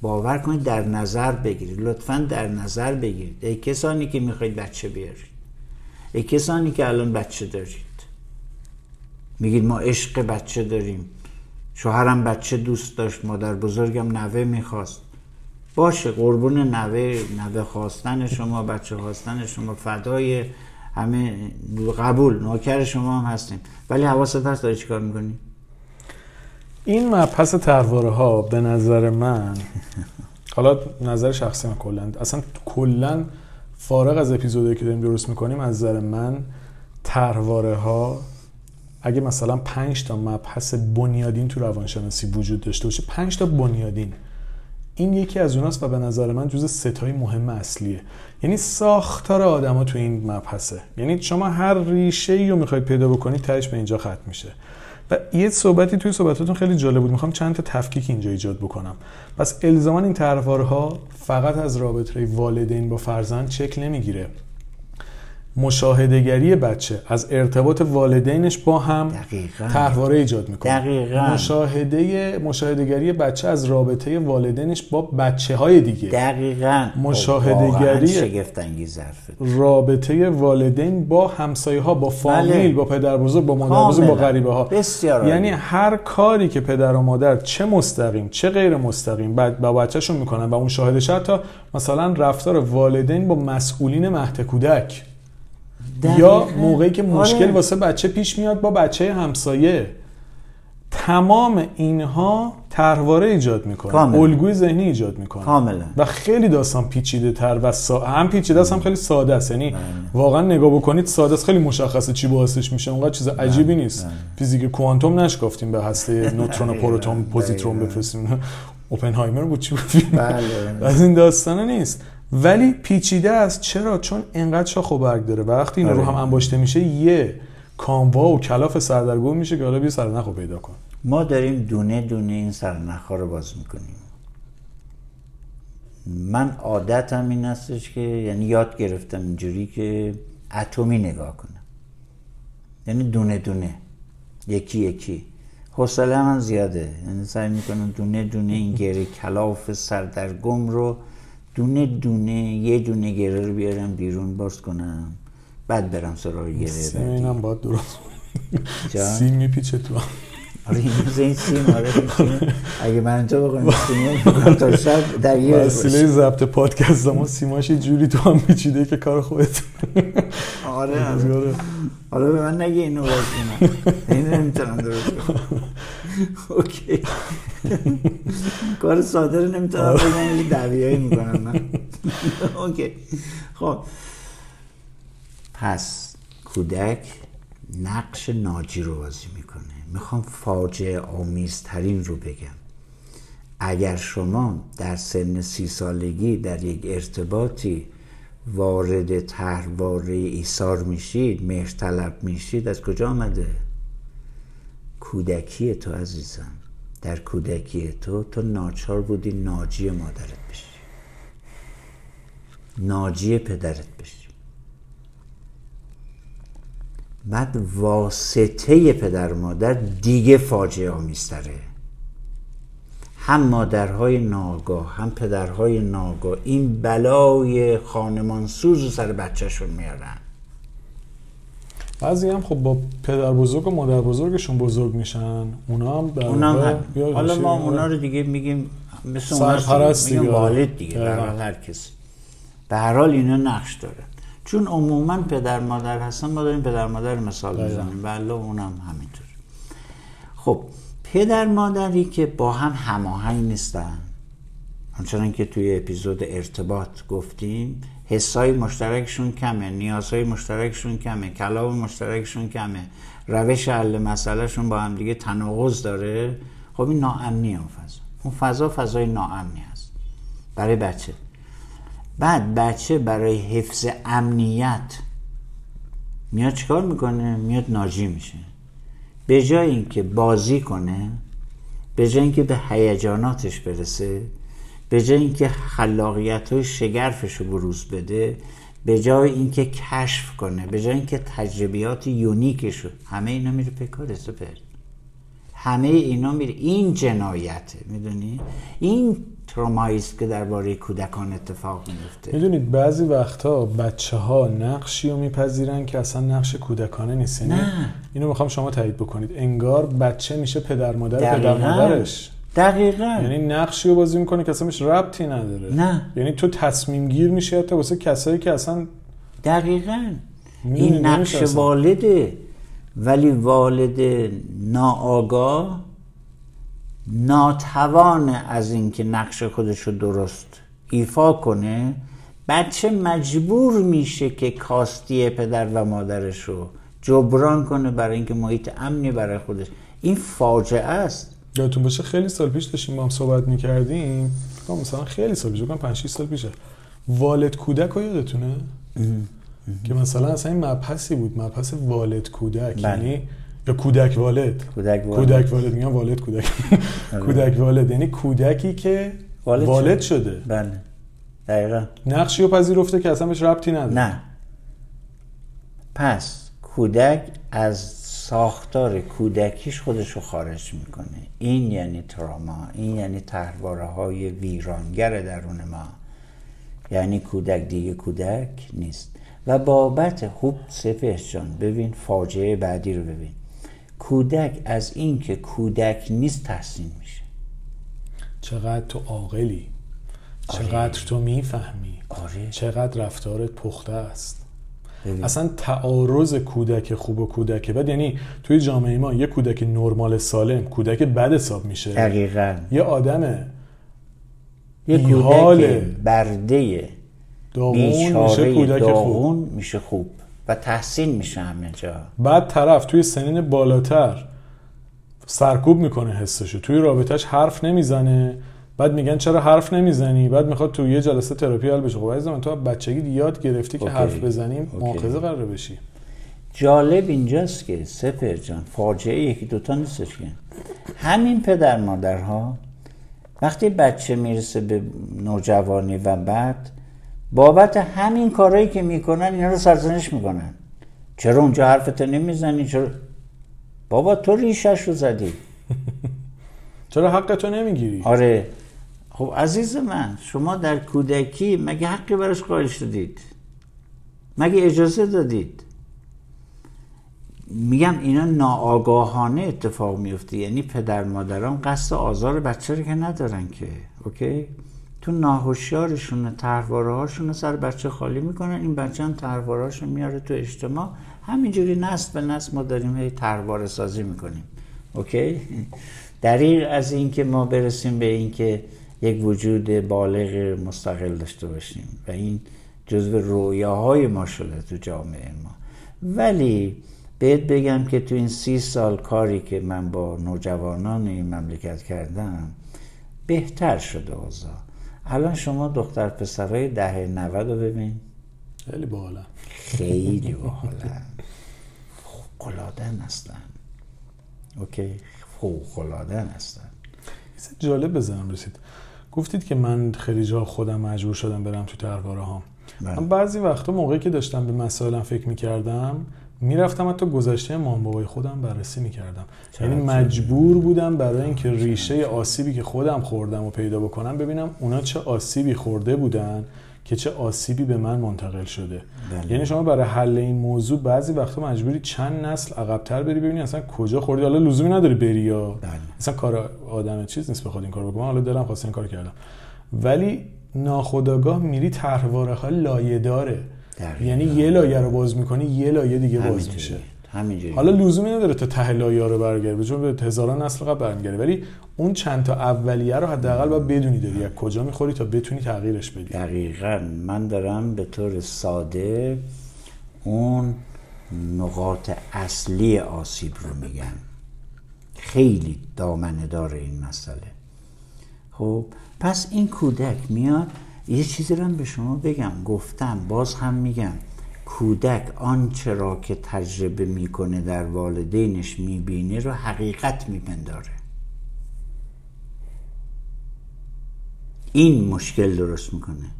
باور کنید در نظر بگیرید. لطفا در نظر بگیرید. ای کسانی که می‌خواید بچه بیارید. ای کسانی که الان بچه دارید. میگید ما عشق بچه داریم. شوهرم بچه دوست داشت مادر بزرگم نوه می‌خواست. باشه قربون نوه نوه خواستن شما بچه خواستن شما فدای همه قبول نوکر شما هم هستیم. ولی حواست هست داری چیکار می‌کنی؟ این مبحث ترواره ها به نظر من حالا نظر شخصی من کلا اصلا کلا فارغ از اپیزودی که داریم درست می‌کنیم از نظر من ترواره ها اگه مثلا 5 تا مبحث بنیادین تو روانشناسی وجود داشته باشه 5 تا بنیادین این یکی از اوناست و به نظر من جز ستای مهم اصلیه. یعنی ساختار آدما تو این مبحثه. یعنی شما هر ریشه ای رو می‌خواید پیدا بکنید تهش به اینجا ختم میشه. و یه صحبتی توی صحبتاتون خیلی جالب بود. می‌خوام چند تا تفکیک اینجا ایجاد بکنم. پس الزامان این طرحوارها فقط از رابطه والدین با فرزند چک نمی‌گیره. مشاهدگری بچه. از ارتباط والدینش با هم طرحواره ایجاد می‌کنه. دقیقا. مشاهده مشاهدگری بچه از رابطه والدینش با بچه های دیگه. دقیقا. مشاهدگری شگفت انگیز رابطه والدین با همسایه ها با فامیل بله. با پدر بزرگ با مادر بزرگ با غریبه ها بسیار یعنی هر کاری که پدر و مادر چه مستقیم چه غیر مستقیم بعد با بچهشون می‌کنن. و اون شاهدش حتی مثلا رفتار والدین با مسئولین مهد کودک. یا موقعی که مشکل آره. واسه بچه پیش میاد با بچه همسایه. تمام اینها طرحواره ایجاد می‌کنه. الگوی ذهنی ایجاد می‌کنه. کاملا و خیلی داستان پیچیده تر و سا... هم پیچیده است هم خیلی ساده است. یعنی بله. واقعا نگاه بکنید ساده است. خیلی مشخصه چی باعثش میشه. اونقدر چیز بله، عجیبی نیست. بله. فیزیک کوانتوم نشگفتیم به هسته نوترون و پروتون پوزیترون بفرستیم. اوپنهایمر بود چی بود؟ از این داستانه نیست. ولی پیچیده است. چرا؟ چون انقدر شاخ و برگ داره. و وقتی این رو آره. هم انباشته میشه یه کاموا و کلاف سردرگم میشه که حالا بیا سرنخ پیدا کن. ما داریم دونه دونه این سرنخ رو باز می‌کنیم. من عادتم این هستش که یعنی یاد گرفتم اینجوری که اتمی نگاه کنم. یعنی دونه دونه یکی یکی. حوصله من زیاده. یعنی سعی می‌کنم دونه دونه این گره کلاف سردرگم رو دونه دونه یه دونه گره رو بیارم بیرون باز کنم. بعد برم سراغ گره سیم اینم باید درست سیم میپیچه تو. آره این سیم آره اگه من اینجا بکنم سیم تا شب در یه وسیله ضبط پادکست ما سیماش جوری تو هم میچیده که کار خودت. آره آره. آره. به من نگه اینو باز کنم. این نمی‌تونم درست اوکی. کار ساده رو نمی‌تونم. بگم یه دعویایی می‌کنم من. اوکی. خب. پس کودک نقش ناجی رو بازی می‌کنه. می‌خوام فاجعه آمیزترین رو بگم. اگر شما در سن سی سالگی در یک ارتباطی وارد طرحواره ایثار میشید مهر طلب میشید از کجا آمده؟ کودکی تو عزیزم. در کودکی تو تو ناچار بودی ناجی مادرت بشی. ناجی پدرت بشی. بعد واسطه پدر مادر دیگه فاجعه آمیزتره هم مادرهای ناگاه هم پدرهای ناگاه. این بلای خانمان سوز و سر بچهشون میارن. بعضی هم خب با پدر بزرگ و مادر بزرگشون بزرگ میشن. اونا هم اونا هم حالا ما اونا رو دیگه میگیم مثل اونا میگیم والد دیگه در هر کسی. به هر حال اینا نقش داره. چون عموما پدر مادر هستن ما داریم پدر مادر مثال می‌زنیم. بله اونم همینطور خب پدر مادری که با هم هماهنگ نیستن همچنان که توی اپیزود ارتباط گفتیم حسای مشترکشون کمه نیازهای مشترکشون کمه کلام مشترکشون کمه. روش حل مسئلهشون با هم دیگه تناقض داره. خب این ناامنی اون فضا. اون فضا فضای ناامنی هست. برای بچه. بعد بچه برای حفظ امنیت میاد چیکار می‌کنه؟ میاد ناجی میشه. به جای اینکه بازی کنه به جای اینکه به هیجاناتش برسه به جای اینکه خلاقیت های شگرفش رو بروز بده به جای اینکه کشف کنه به جای اینکه تجربیات یونیکش رو همه اینا میره پکار سپر همه اینا میره. این جنایته می‌دونی؟ این تروماییست که درباره کودکان اتفاق میفته می‌دونید بعضی وقتا بچه ها نقشی رو میپذیرن که اصلا نقش کودکانه نیست. یعنی نه. اینو می‌خوام شما تایید بکنید. انگار بچه میشه پدر مادر پدر مادرش. دقیقا. یعنی نقشی رو بازی می‌کنه که اصلا ربطی نداره. نه. یعنی تو تصمیم گیر میشه حتی واسه کسایی که اصلا دقیقا. این نقش والده. ولی والد ناآگاه ناتوان از اینکه نقش خودش رو درست ایفا کنه بچه مجبور میشه که کاستی پدر و مادرش رو جبران کنه برای اینکه محیط امنی برای خودش. این فاجعه است. یادتون باشه خیلی سال پیش داشتیم با هم صحبت می‌کردیم. مثلا خیلی سال پیش بکنم 5 6 سال پیشه. والد کودک رو یادتونه؟ که مثلا اصلا این مبحثی بود. مبحث والد کودک. بله. یعنی یا کودک والد کودک والد. میگم والد کودک. کودک والد یعنی کودکی که والد. شده. بله. دقیقا. نقشی رو پذیرفته که اصلا بهش ربطی نداره. نه. پس کودک از ساختار کودکیش خودش رو خارج می‌کنه. این یعنی تراما این یعنی تحواره های ویرانگر درون ما. یعنی کودک دیگه کودک نیست. و بابت خوب سپهش جان ببین فاجعه بعدی رو ببین. کودک از این که کودک نیست تحسین میشه. چقدر تو عاقلی. چقدر تو می‌فهمی. آره. چقدر رفتارت پخته است. ببین. اصلا تعارض کودک خوب و کودک بد یعنی توی جامعه ما یه کودک نرمال سالم کودک بد حساب میشه. دقیقا. یه آدم یه. کودک برده. داغون میشه بیچاره کودک خوب. داغون میشه خوب و تحسین میشه همه جا. بعد طرف توی سنین بالاتر سرکوب می‌کنه حسشو. توی رابطهش حرف نمی‌زنه. بعد میگن چرا حرف نمی‌زنی؟ بعد می‌خواد تو یه جلسه تراپی حل بشه. خب عزیز من تو بچگی یاد گرفتی که. حرف بزنیم. مؤاخذه قرار بشی. جالب اینجاست که سپر جان فاجعه یکی دوتا نیستش که. همین پدر مادرها وقتی بچه می‌رسه به نوجوانی و بعد بابت همین کارهایی که می‌کنن اینا رو سرزنش می‌کنن. چرا اونجا حرفتو نمی‌زنی؟ چرا؟ بابا تو ریشش رو زدی. چرا حقتو نمی‌گیری؟ آره. خب عزیز من شما در کودکی مگه حقی براش قائل شدید؟ مگه اجازه دادید؟ میگم اینا ناآگاهانه اتفاق میفته یعنی پدر مادران قصد آزار بچه رو که ندارن که اوکی؟ تو ناهوشیارشون تحواره هاشون سر بچه خالی می‌کنن این بچه هم میاره تو اجتماع. همینجوری نسل به نسل ما داریم هی تحواره سازی می‌کنیم اوکی؟ دریغ از اینکه ما برسیم به اینکه یک وجود بالغ مستقل داشته باشیم و این جزو رویاهای ما شده تو جامعه ما. ولی بهت بگم که تو این سی سال کاری که من با نوجوانان این مملکت کردم بهتر شده اوضاع. الان شما دختر پسرای دهه 90 رو ببین. خیلی بالا خیلی باحالن فوق‌العاده‌ن هستن اوکی؟ فوق‌العاده‌ن هستن. جالب بزنم رسید. گفتید که من خیلی جا خودم مجبور شدم برم تو درباره ها بله. من بعضی وقتا موقعی که داشتم به مسائلم فکر می‌کردم می‌رفتم حتی گذشته مام بابای خودم بررسی می‌کردم؟ یعنی مجبور بودم برای اینکه ریشه آسیبی که خودم خوردم و پیدا بکنم ببینم اونا چه آسیبی خورده بودن که چه آسیبی به من منتقل شده. بله. یعنی شما برای حل این موضوع بعضی وقتا مجبوری چند نسل عقبتر بری ببینی اصلا کجا خوردی. حالا لزومی نداری بری یا بله. اصلا کار آدم چیز نیست بخواد این کار بکنه. من حالا دلم خواست این کار کردم. ولی ناخداگاه میری طرحواره ها لایه داره. دقیقاً. یعنی یه لایه رو باز می‌کنی یه لایه دیگه باز میشه. همینجوری. حالا لزومی نداره تا ته لایه رو برگردی چون به هزاران نسل قبل برمیگردی. ولی اون چند تا اولیه رو حداقل باید بدونی داری از کجا می‌خوری تا بتونی تغییرش بدی. دقیقا. من دارم به طور ساده اون نقاط اصلی آسیب رو میگم. خیلی دامنه داره این مسئله. خب پس این کودک میاد یه چیزی رو هم به شما بگم. گفتم باز هم میگم. کودک آنچه را که تجربه می‌کنه در والدینش می‌بینه رو حقیقت میپنداره. این مشکل درست می‌کنه.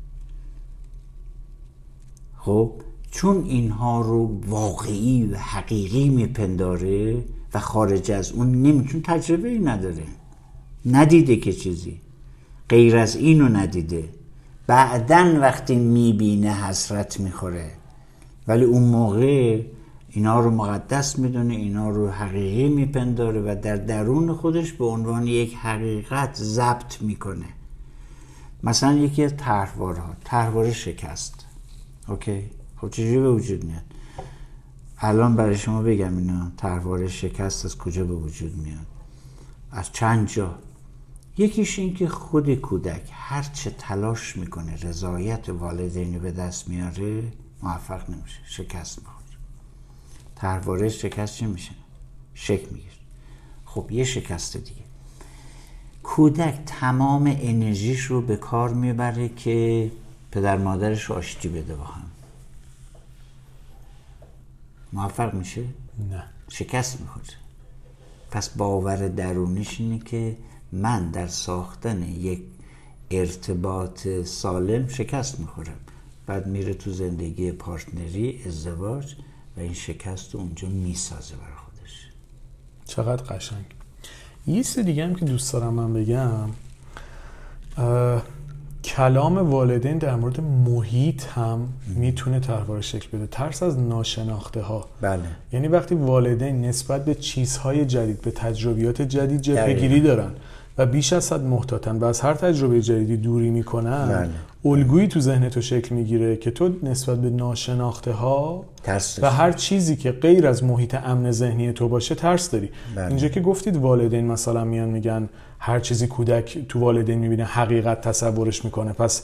خب چون اینها رو واقعی و حقیقی میپنداره و خارج از اون نمیتون تجربه ای نداره. ندیده که چیزی. غیر از اینو ندیده. بعدا وقتی می‌بینه حسرت می‌خوره. ولی اون موقع اینا رو مقدس می‌دونه اینا رو حقیقی میپنداره و در درون خودش به عنوان یک حقیقت ضبط می‌کنه. مثلا یکی از طرحواره ها طرحواره شکست. اوکی؟ خب چجوری به وجود میاد؟ الان برای شما بگم اینا طرحواره شکست از کجا به وجود میاد؟ از چند جا. یکیش این که خود کودک هر چه تلاش می‌کنه رضایت والدین رو به دست میاره موفق نمیشه شکست می‌خوره تحواره شکست چه میشه؟ شک می‌گیره خب یه شکست دیگه. کودک تمام انرژیش رو به کار می‌بره که پدر مادرش آشتی بده با هم. موفق میشه؟ نه. شکست می‌خوره. پس باور درونیش اینه که من در ساختن یک ارتباط سالم شکست می‌خورم. بعد میره تو زندگی پارتنری ازدواج و این شکست رو اونجا می‌سازه برای خودش. چقدر قشنگ. یه چیز دیگه هم که دوست دارم من بگم کلام والدین در مورد محیط هم می‌تونه تحوار شکل بده. ترس از ناشناخته ها بله. یعنی وقتی والدین نسبت به چیزهای جدید به تجربیات جدید جبهگیری دارن و بیش از حد محتاطن و از هر تجربه جدیدی دوری می‌کنن بله. الگویی تو ذهن تو شکل می‌گیره که تو نسبت به ناشناخته ها ترس و هر چیزی که غیر از محیط امن ذهنی تو باشه ترس داری بله. اینجا که گفتید والدین مثلا میان میگن هر چیزی کودک تو والدین می‌بینه حقیقت تصورش می‌کنه پس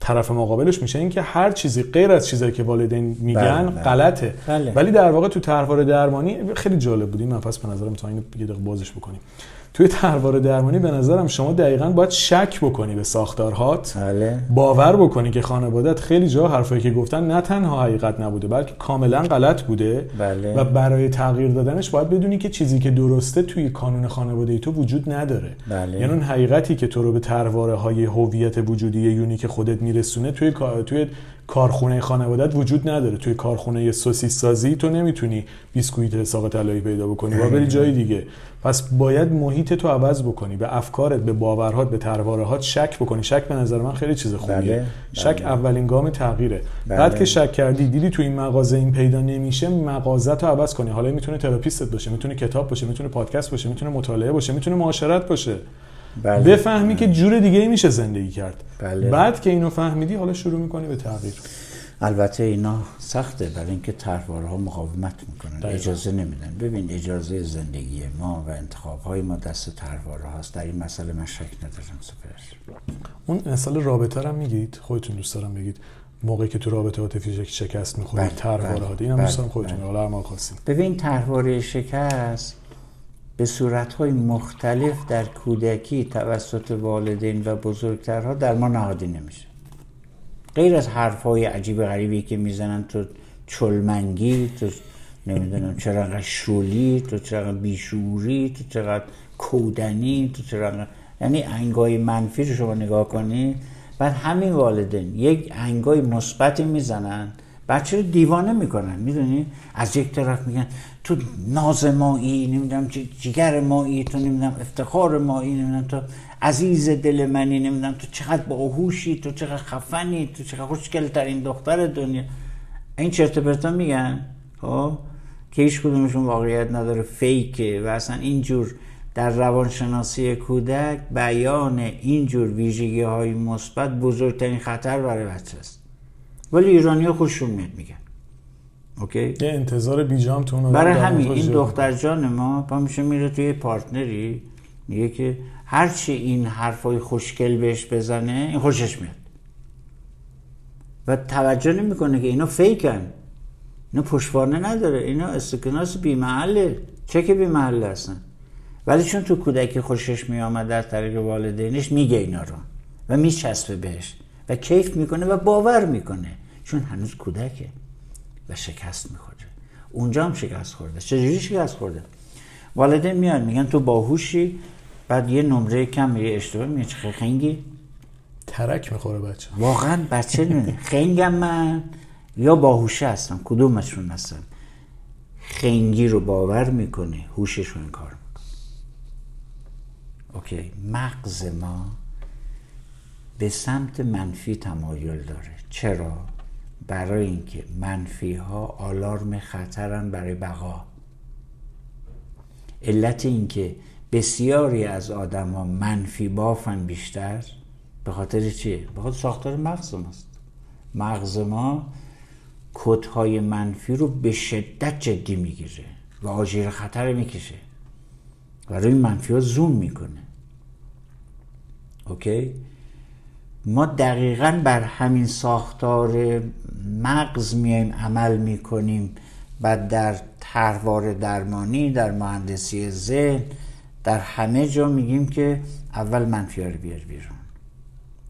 طرف مقابلش میشه اینکه هر چیزی غیر از چیزایی که والدین میگن بله، بله. غلطه بله. ولی در واقع تو طرحواره درمانی خیلی جالب بودیم من پس به نظرم تا اینو یه دقیقه بازش بکنیم توی طرحواره درمانی به نظرم شما دقیقا باید شک بکنی به ساختارهات. بله. باور بکنی که خانوادت خیلی جا حرفایی که گفتن نه تنها حقیقت نبوده بلکه کاملا غلط بوده. بله. و برای تغییر دادنش باید بدونی که چیزی که درسته توی کانون خانواده تو وجود نداره. بله. یعنی اون حقیقتی که تو رو به طرحواره های هویت وجودی unique خودت میرسونه توی توی کارخونه خانوادت وجود نداره. توی کارخونه سوسیس سازی تو نمی‌تونی بیسکویت ساقه طلایی پیدا بکنی. و بری جای دیگه. پس باید محیط تو عوض بکنی به افکارت به باورهات به طرحوارهات شک بکنی شک به نظر من خیلی چیز خوبیه بله، شک بله. اولین گام تغییره بله. بعد که شک کردی دیدی تو این مغازه این پیدا نمیشه مغازه رو عوض کنی حالا می‌تونه therapist ت باشه می‌تونه کتاب باشه می‌تونه پادکست باشه می‌تونه مطالعه باشه می‌تونه معاشرت باشه بله. بفهمی که جور دیگه ای میشه زندگی کرد بله. بعد که اینو فهمیدی حالا شروع می‌کنی به تغییر البته اینا سخته برای اینکه طرحواره ها مقاومت می‌کنن. اجازه نمیدن. ببین اجازه زندگی ما و انتخاب های ما دست طرحواره هاست در این مسئله من شک ندارم سپر اون مثال رابطه رو هم میگید. خودتون دوست دارم بگید. موقعی که تو رابطه عاطفی شک- شکست می‌خورید بله، طرحواره بله، ها اینم بله، دوست خودتون بله. حالا ما خواستین ببین طرحواره شکست به صورتهای مختلف در کودکی توسط والدین و بزرگترها در ما نهادی نمیشه. غیر از حرفهای عجیب غریبی که می‌زنن تو چلمنگی تو نمی‌دونم چرا شولی تو چرا بیشوری تو چقدر کودنی تو چرا یعنی انگای منفی رو شما نگاه کنی بعد همین والدین یک انگای مثبتی می‌زنن. بچه رو دیوانه می‌کنن می‌دونی؟ از یک طرف میگن تو ناز مایی نمی‌دونم جگر مایی تو نمی‌دونم افتخار مایی نمی‌دونم تو عزیز دل منی نمی‌دونم تو چقدر باهوشی تو چقدر خفنی تو چقدر خوشگل ترین دختر دنیا. این چرت پرتا میگن خب؟ که هیچ کدومشون واقعیت نداره فیکه. و اصلا اینجور در روانشناسی کودک بیان اینجور ویژگی های مثبت بزرگترین خطر برای بچه است ولی ایرانی خوششون میاد میگن. OK؟ یه انتظار بیجام تو اون برای همین این دختر جان ما پا میشه میره توی partner ی می‌گیره که هرچی این حرفای خوشگل بهش بزنه این خوشش میاد. و توجه نمی‌کنه که اینا fake ن. اینا پشتوانه نداره. اینا اسکناس بی محله چکه بی محله هستن. ولی چون تو کودکی خوشش میآمد از طریق والدینش میگه اینا رو. و میچسبه بهش. و کیف می‌کنه و باور می‌کنه. چون هنوز کودکه. و شکست می‌خوره اونجا هم شکست خورده. چجوری شکست خورده؟ والدین میان میگن تو باهوشی بعد یه نمره کم یه اشتباه میگه. چه خنگی؟ ترک می‌خوره بچه. واقعا بچه نمیده خنگم من یا باهوشه هستم. کدومشون هستم؟ خنگی رو باور می‌کنه هوشش رو انکار می‌کنه. اوکی. مغز ما به سمت منفی تمایل داره. چرا؟ برای اینکه منفی ها آلارم خطرن برای بقا علت اینکه بسیاری از آدما منفی بافن بیشتر به خاطر چیه؟ به خاطر ساختار مغز ماست مغز ما کدهای منفی رو به شدت جدی می‌گیره و آژیر خطر می‌کشه و روی منفی ها زوم می‌کنه اوکی؟ ما دقیقا بر همین ساختار مغز میایم عمل می‌کنیم. و در طرحواره درمانی در مهندسی ذهن در همه جا میگیم که اول منفی رو بیار بیرون.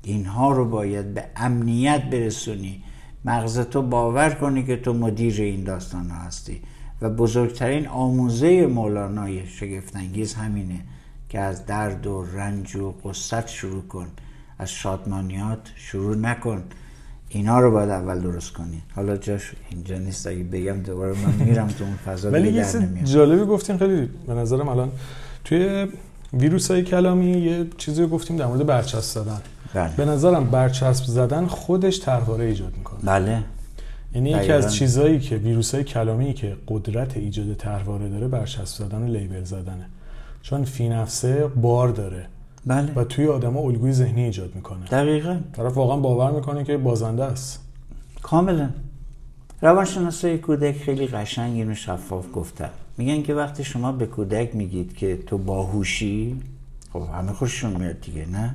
اینها رو باید به امنیت برسونی. مغز تو باور کنی که تو مدیر این داستان ها هستی. و بزرگترین آموزه مولانای شگفتانگیز همینه که از درد و رنج و قصت شروع کن. از شادمانیات شروع نکن. اینا رو باید اول درست کنی. حالا جاش اینجا نیست. اگه بگم دوباره من میرم تو اون فضا ولی یه جالبی گفتین خیلی به نظرم الان توی ویروس های کلامی یه چیزی رو گفتیم در مورد برچسب زدن. بله. به نظرم برچسب زدن خودش طرحواره ایجاد می‌کنه. بله. یعنی یکی از چیزهایی که ویروس های کلامی که قدرت ایجاد طرحواره داره برچسب زدن و لیبل زدنه. چون فی نفسه بار داره. بله. و توی آدما الگوی ذهنی ایجاد می‌کنه. دقیقا. طرف واقعا باور می‌کنه که بازنده است. کاملا. روانشناسای کودک خیلی قشنگ اینو شفاف گفتن میگن که وقتی شما به کودک میگید که تو باهوشی خب همه خوششون میاد دیگه نه؟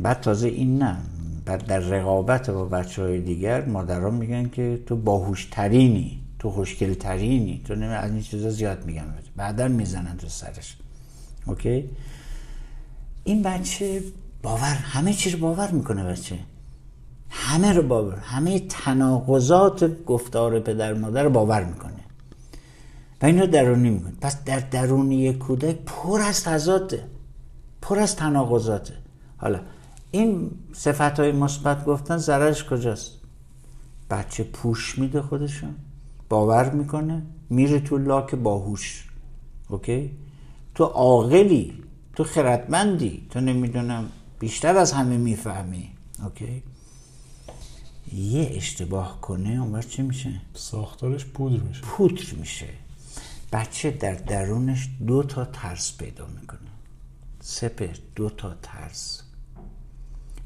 بعد تازه این نه. بعد در رقابت با بچه های دیگر مادران میگن که تو باهوشترینی تو خوشگلترینی تو نمی از این چیزا زیاد میگن. بعدا می‌زنن تو سرش. اوکی؟ این بچه باور همه چی رو باور می‌کنه بچه. همه رو باور همه تناقضات گفتار پدر مادر رو باور می‌کنه. و اینو درونی می‌کنه. پس در درونی کودک پر از تضاده پر از تناقضاته. حالا این صفت های مثبت گفتن ضررش کجاست؟ بچه گوش میده خودشون باور می‌کنه میره تو لاک باهوش OK؟ تو عاقلی تو خردمندی. تو نمی‌دونم بیشتر از همه می‌فهمی. OK؟ یه اشتباه کنه اون چی میشه؟ ساختارش پودر میشه. پودر میشه. بچه در درونش دو تا ترس پیدا می‌کنه. سپر دو تا ترس.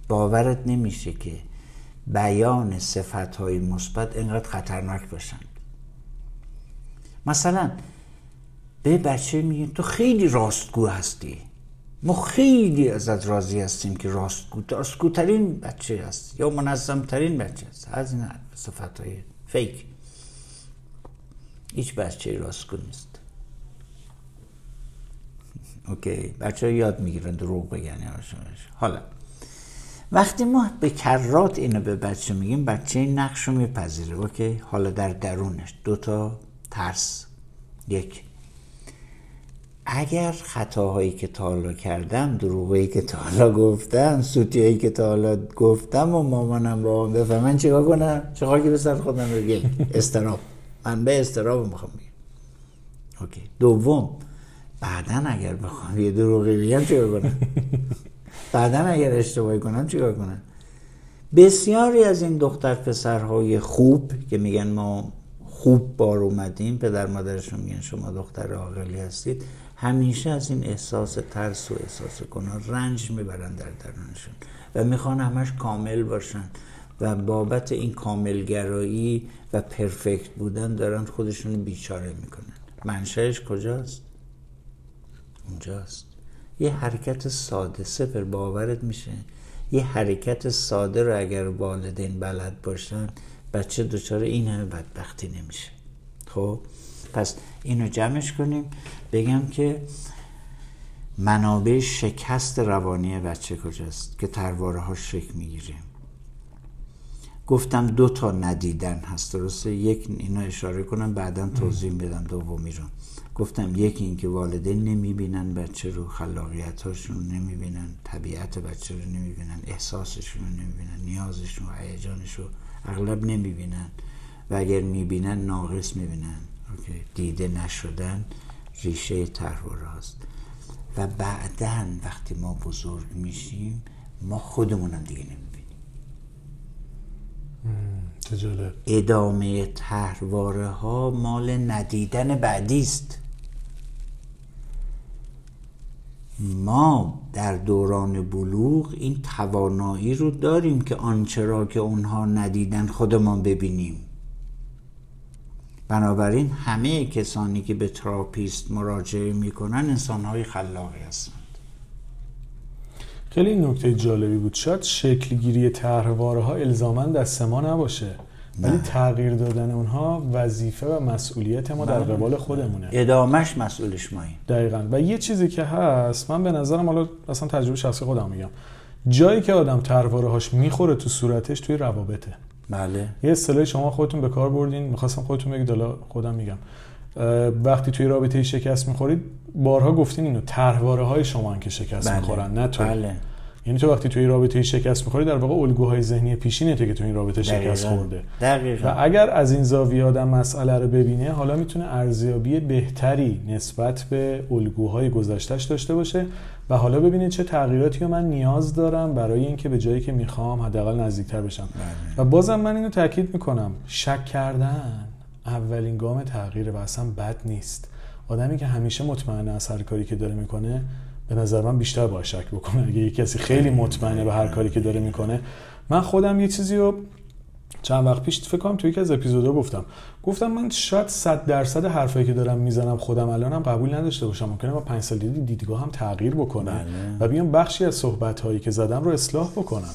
باورت نمیشه که بیان صفت های مثبت اینقدر خطرناک باشن. مثلا به بچه میگه تو خیلی راستگو هستی. ما خیلی ازت راضی هستیم که راستگو راستگوترین بچه هست یا منظمترین بچه هست. از این صفت های fake. هیچ بچه راستگو نیست. OK. بچه ها یاد می‌گیرن دروغ بگن حالا وقتی ما به کرات اینو به بچه میگیم بچه این نقش رو میپذیره. OK. حالا در درونش دوتا ترس. یک اگر خطاهایی که تا حالا کردم دروغایی که تا حالا گفتم سوتیایی که تا حالا گفتم و مامانم با هم بفهمن چیکار کنم؟ چه خاکی به سر خودم بگم اضطراب. من به استراب می‌خوام بگم. اوکی. دوم بعدا اگر بخوام یه دروغی بگم چیکار کنم؟ بعدا اگر اشتباهی کنم چیکار کنم؟ بسیاری از این دختر پسرهای خوب که میگن ما خوب بار اومدیم پدر مادرشون میگن شما دختر عاقلی هستید همیشه از این احساس ترس و احساس گناه رنج می‌برن در درونشون و می‌خوان همش کامل باشن و بابت این کاملگرایی و پرفکت بودن دارن خودشون بیچاره می‌کنن. منشأش کجاست؟ اونجاست. یه حرکت ساده سپر باورت میشه. یه حرکت ساده رو اگر والدین بلد باشن بچه دچار این همه بدبختی نمیشه. خب؟ پس اینو جمعش کنیم. بگم که منابع شکست روانی بچه کجاست که ترواره ها شک می‌گیره. گفتم دو تا ندیدن هست درسته؟ یک اینو اشاره کنم بعدا توضیح بدم دومی رو. گفتم یکی اینکه والدین نمی‌بینن بچه رو خلاقیتاشون رو نمی‌بینن طبیعت بچه رو نمی‌بینن احساسشون رو نمی‌بینن نیازشون و هیجانش رو اغلب نمی‌بینن. و اگر می‌بینن ناقص می‌بینن. دیده نشدن ریشه تحرور هست و بعدا وقتی ما بزرگ میشیم ما خودمونم دیگه نمی‌بینیم. ادامه تحرواره ها مال ندیدن بعدی است. ما در دوران بلوغ این توانایی رو داریم که آنچه را که اونها ندیدن خودمان ببینیم. بنابراین همه کسانی که به تراپیست مراجعه می‌کنن انسانهای خلاقی هستند. خیلی نکته جالبی بود. شاید شکلگیری طرحواره ها الزاما دست ما نباشه ولی تغییر دادن اونها وظیفه و مسئولیت ما در بله. قبال خودمونه. ادامش مسئولش ماییم دقیقا. و یه چیزی که هست من به نظرم حالا اصلا تجربه شخصی خودم میگم. جایی که آدم ترواره هاش می‌خوره تو صورتش توی روابطه. بله. یه اصطلاحی شما خودتون به کار بردین. می‌خواستم خودتون بگید حالا خودم میگم. وقتی توی رابطه شکست می‌خورید بارها گفتین اینو ترواره های شما که شکست بله. می‌خورن نه تو. بله. یعنی تو وقتی توی رابطه شکست می‌خوری در واقع الگوهای ذهنی پیشینته که تو این رابطه شکست. خورده. دقیقا. و اگر از این زاویه آدم مسئله رو ببینه حالا می‌تونه ارزیابی بهتری نسبت به الگوهای گذشتهش داشته باشه. و حالا ببینه چه تغییراتی رو من نیاز دارم برای اینکه به جایی که می‌خوام حداقل نزدیکتر بشم. بله. و بازم من اینو تاکید می‌کنم. شک کردن اولین گام تغییر و اصلا بد نیست. آدمی که همیشه مطمئن از هر کاری که داره می‌کنه به نظر من بیشتر باید شک بکنه. اگه یک کسی خیلی مطمئنه به هر کاری که داره می‌کنه. من خودم یه چیزی رو چند وقت پیش فکر کنم توی یکی از اپیزودا گفتم. گفتم من شاید 100 درصد حرفایی که دارم می‌زنم خودم الانم قبول نداشته باشم. ممکنه با 5 سال دیگه دیدگاه هم تغییر بکنه بله. و بیام بخشی از صحبت هایی که زدم رو اصلاح بکنم.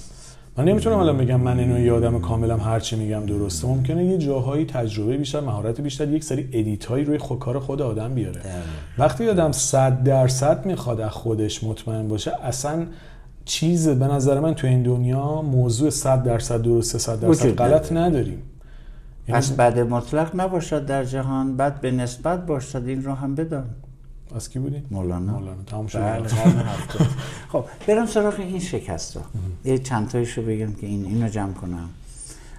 من نمی‌تونم الان بگم من اینو یه آدم کاملم هر چی میگم درسته. ممکنه یه جاهایی تجربه بیشتر مهارت بیشتر یک سری ادیت هایی روی خود کار خود آدم بیاره. دقیقاً. وقتی آدم 100 درصد می‌خواد از خودش مطمئن باشه اصلا چیز به نظر من تو این دنیا موضوع 100 درصد درسته 100 درصد غلط نداریم. پس بد مطلق نباشد در جهان بد به نسبت باشد این رو هم بدان. از کی بودی؟ مولانا. مولانا تمام شد. بله. خب برم سراغ این شکست رو. یه چند تایشو بگم که این اینو جمع کنم.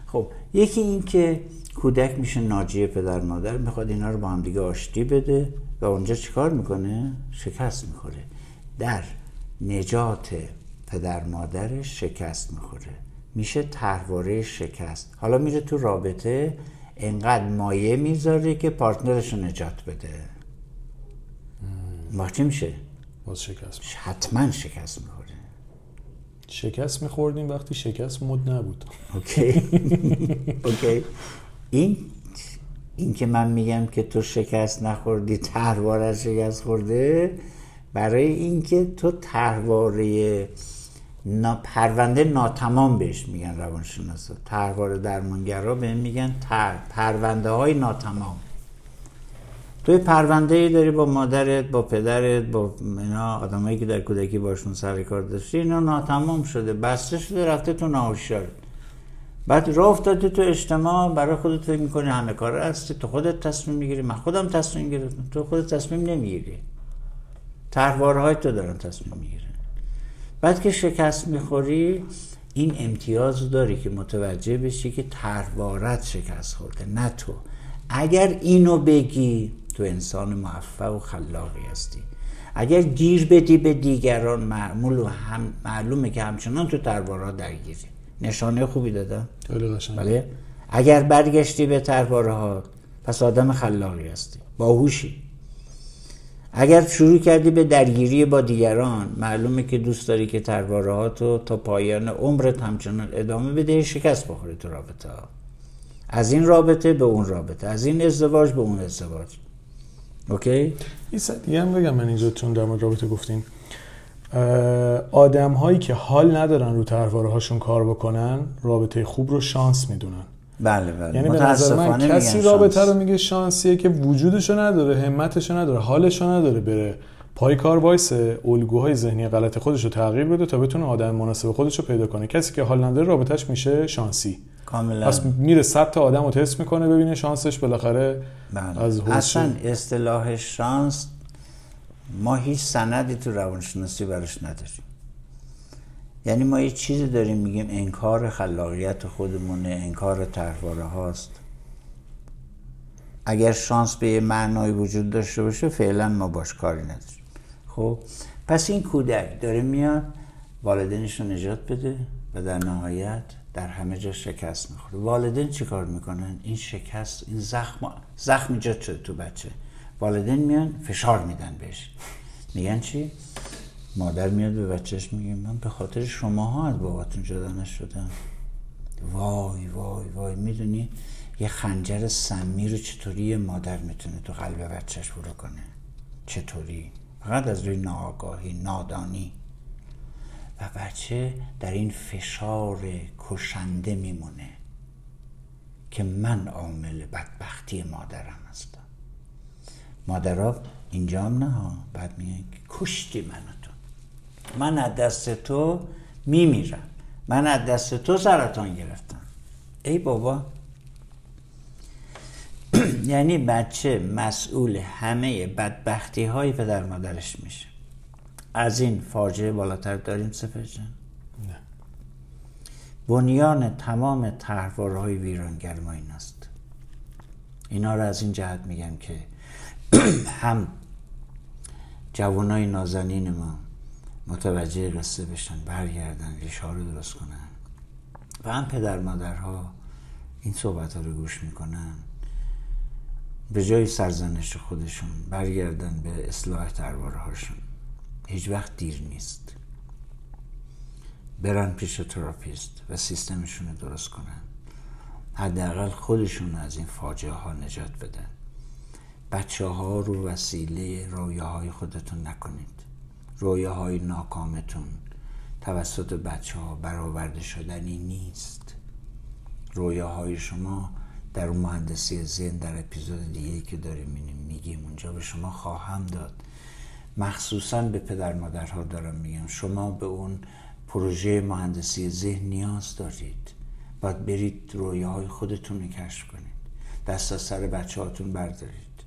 خب یکی این که کودک میشه ناجی پدر مادر می‌خواد اینا رو با هم دیگه آشتی بده و اونجا چیکار می‌کنه؟ شکست می‌خوره. در نجات پدر مادرش شکست می‌خوره. میشه طرحواره شکست. حالا میره تو رابطه انقدر مایه می‌ذاره که پارتنرش رو نجات بده. ما چی میشه؟ باز شکست حتما شکست می‌خوره. شکست میخوردیم وقتی شکست مد نبود. اوکی. اوکی. این این که من میگم که تو شکست نخوردی تهرواره شکست خورده برای اینکه تو تهرواره پرونده ناتمام بهش میگن روانشناسا. تهرواره درمانگرا به میگن تر پرونده های ناتمام. توی پرونده ای داری با مادرت با پدرت با اینا آدمایی که در کودکی باشون سر کار داشتی اینا ناتمام شده. بسته شده رفته تو ناهوشیاری بعد راه افتادی تو اجتماع برای خودت فکر می‌کنی همه کار هستی تو خودت تصمیم می‌گیری. من خودم تصمیم گرفتم. تو خودت تصمیم نمی‌گیری. های تو دارن تصمیم می‌گیرن. بعد که شکست می‌خوری این امتیاز داری که متوجه بشی که تروارت شکست خورده نه تو. اگر اینو بگی تو انسان موفق و خلاقی هستی. اگر گیر بدی به دیگران معمول و هم معلومه که همچنان تو تروارها درگیری. نشانه خوبی دادم؟ بله. اگر برگشتی به ترواره ها پس آدم خلاقی هستی. باهوشی. اگر شروع کردی به درگیری با دیگران معلومه که دوست داری که ترواره ها تو تا پایان عمرت همچنان ادامه بده شکست بخوری تو رابطه. از این رابطه به اون رابطه از این ازدواج به اون ازدواج. اوکی؟ سر دیگه هم بگم من اینجا چون در مورد رابطه گفتین. آدم هایی که حال ندارن رو ترواره هاشون کار بکنن رابطه خوب رو شانس می‌دونن. بله بله یعنی به نظر من کسی رابطه. رو میگه شانسیه که وجودشو نداره همتشو نداره حالشو نداره بره پای کار وایسه الگوهای ذهنی غلط خودش رو تغییر بده تا بتونه آدم مناسب خودش رو پیدا کنه کسی که حال نداره رابطهش میشه شانسی کاملا پس میره 100 تا آدم رو تست می‌کنه ببینه شانسش بالاخره بله. از اصلا. اصطلاح شانس ما هیچ سندی تو روانشناسی براش نداریم یعنی ما یه چیزی داریم میگیم انکار خلاقیت خودمونه انکار طرحواره هاست. اگر شانس به یه معنای وجود داشته باشه فعلا ما باش کاری نداریم. خب پس این کودک داره میاد والدینش رو نجات بده و در نهایت در همه جا شکست می‌خوره. والدین چی کار می‌کنن؟ این شکست این زخم زخم ایجاد شده تو بچه. والدین میان فشار میدن بهش. میگن چی؟ مادر میاد به بچهش میگه من به خاطر شماها از باباتون جدا نشدم. وای وای وای می‌دونی؟ یه خنجر سمی رو چطوری یه مادر می‌تونه تو قلب بچهش فرو کنه؟ چطوری؟ فقط از روی ناآگاهی نادانی. و بچه در این فشار کشنده میمونه که من عامل بدبختی مادرم هستم. مادرها اینجا هم نه بعد میگن کشتی منو من از دست تو میمیرم. من از دست تو سرطان گرفتم. ای بابا. یعنی بچه مسئول همه بدبختی های پدر مادرش میشه. از این فاجعه بالاتر داریم سفر جان؟ نه. بنیان تمام طرحواره های ویرانگر ما این است اینا رو از این جهت میگم که هم جوانای نازنین ما متوجه قصه بشن برگردن ریشه ها رو درست کنن. و هم پدر مادرها این صحبت ها رو گوش می‌کنن. به جای سرزنش خودشون برگردن به اصلاح ترواره هاشون هیچ وقت دیر نیست. برن پیش تراپیست و سیستمشون رو درست کنن. حداقل خودشون از این فاجعه ها نجات بدن. بچه ها رو وسیله رویاهای خودتون نکنید. رویاهای ناکامتون توسط بچه ها برآورده شدنی نیست. رویاهای شما در اون مهندسی ذهن در اپیزود دیگه که داریم میگیم. اونجا به شما خواهم داد. مخصوصا به پدر مادرها دارم میگم. شما به اون پروژه مهندسی ذهن نیاز دارید. باید برید رویاهای خودتون رو کشف کنید. دست از سر بچه هاتون بردارید.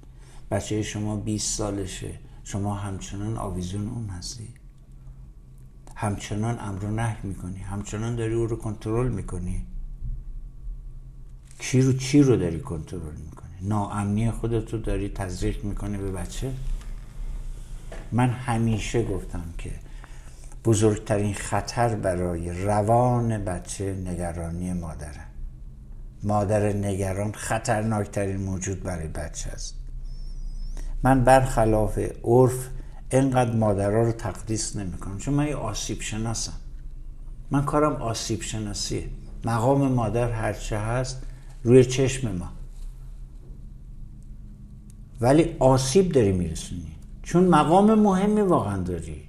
بچه شما 20 سالشه. شما همچنان آویزون اون هستی. همچنان امر و نهی می‌کنی. همچنان داری او رو کنترل می‌کنی. کی رو چی رو داری کنترل می‌کنی؟ ناامنی خودت رو داری تزریق می‌کنی به بچه؟ من همیشه گفتم که بزرگترین خطر برای روان بچه نگرانی مادره. مادر نگران خطرناکترین موجود برای بچه است. من برخلاف عرف اینقدر مادرها رو تقدیس نمی کنم چون من یه آسیب شناسم من کارم آسیب شناسیه مقام مادر هرچه هست روی چشم ما. ولی آسیب داری میرسونی. چون مقام مهمی واقعا داری.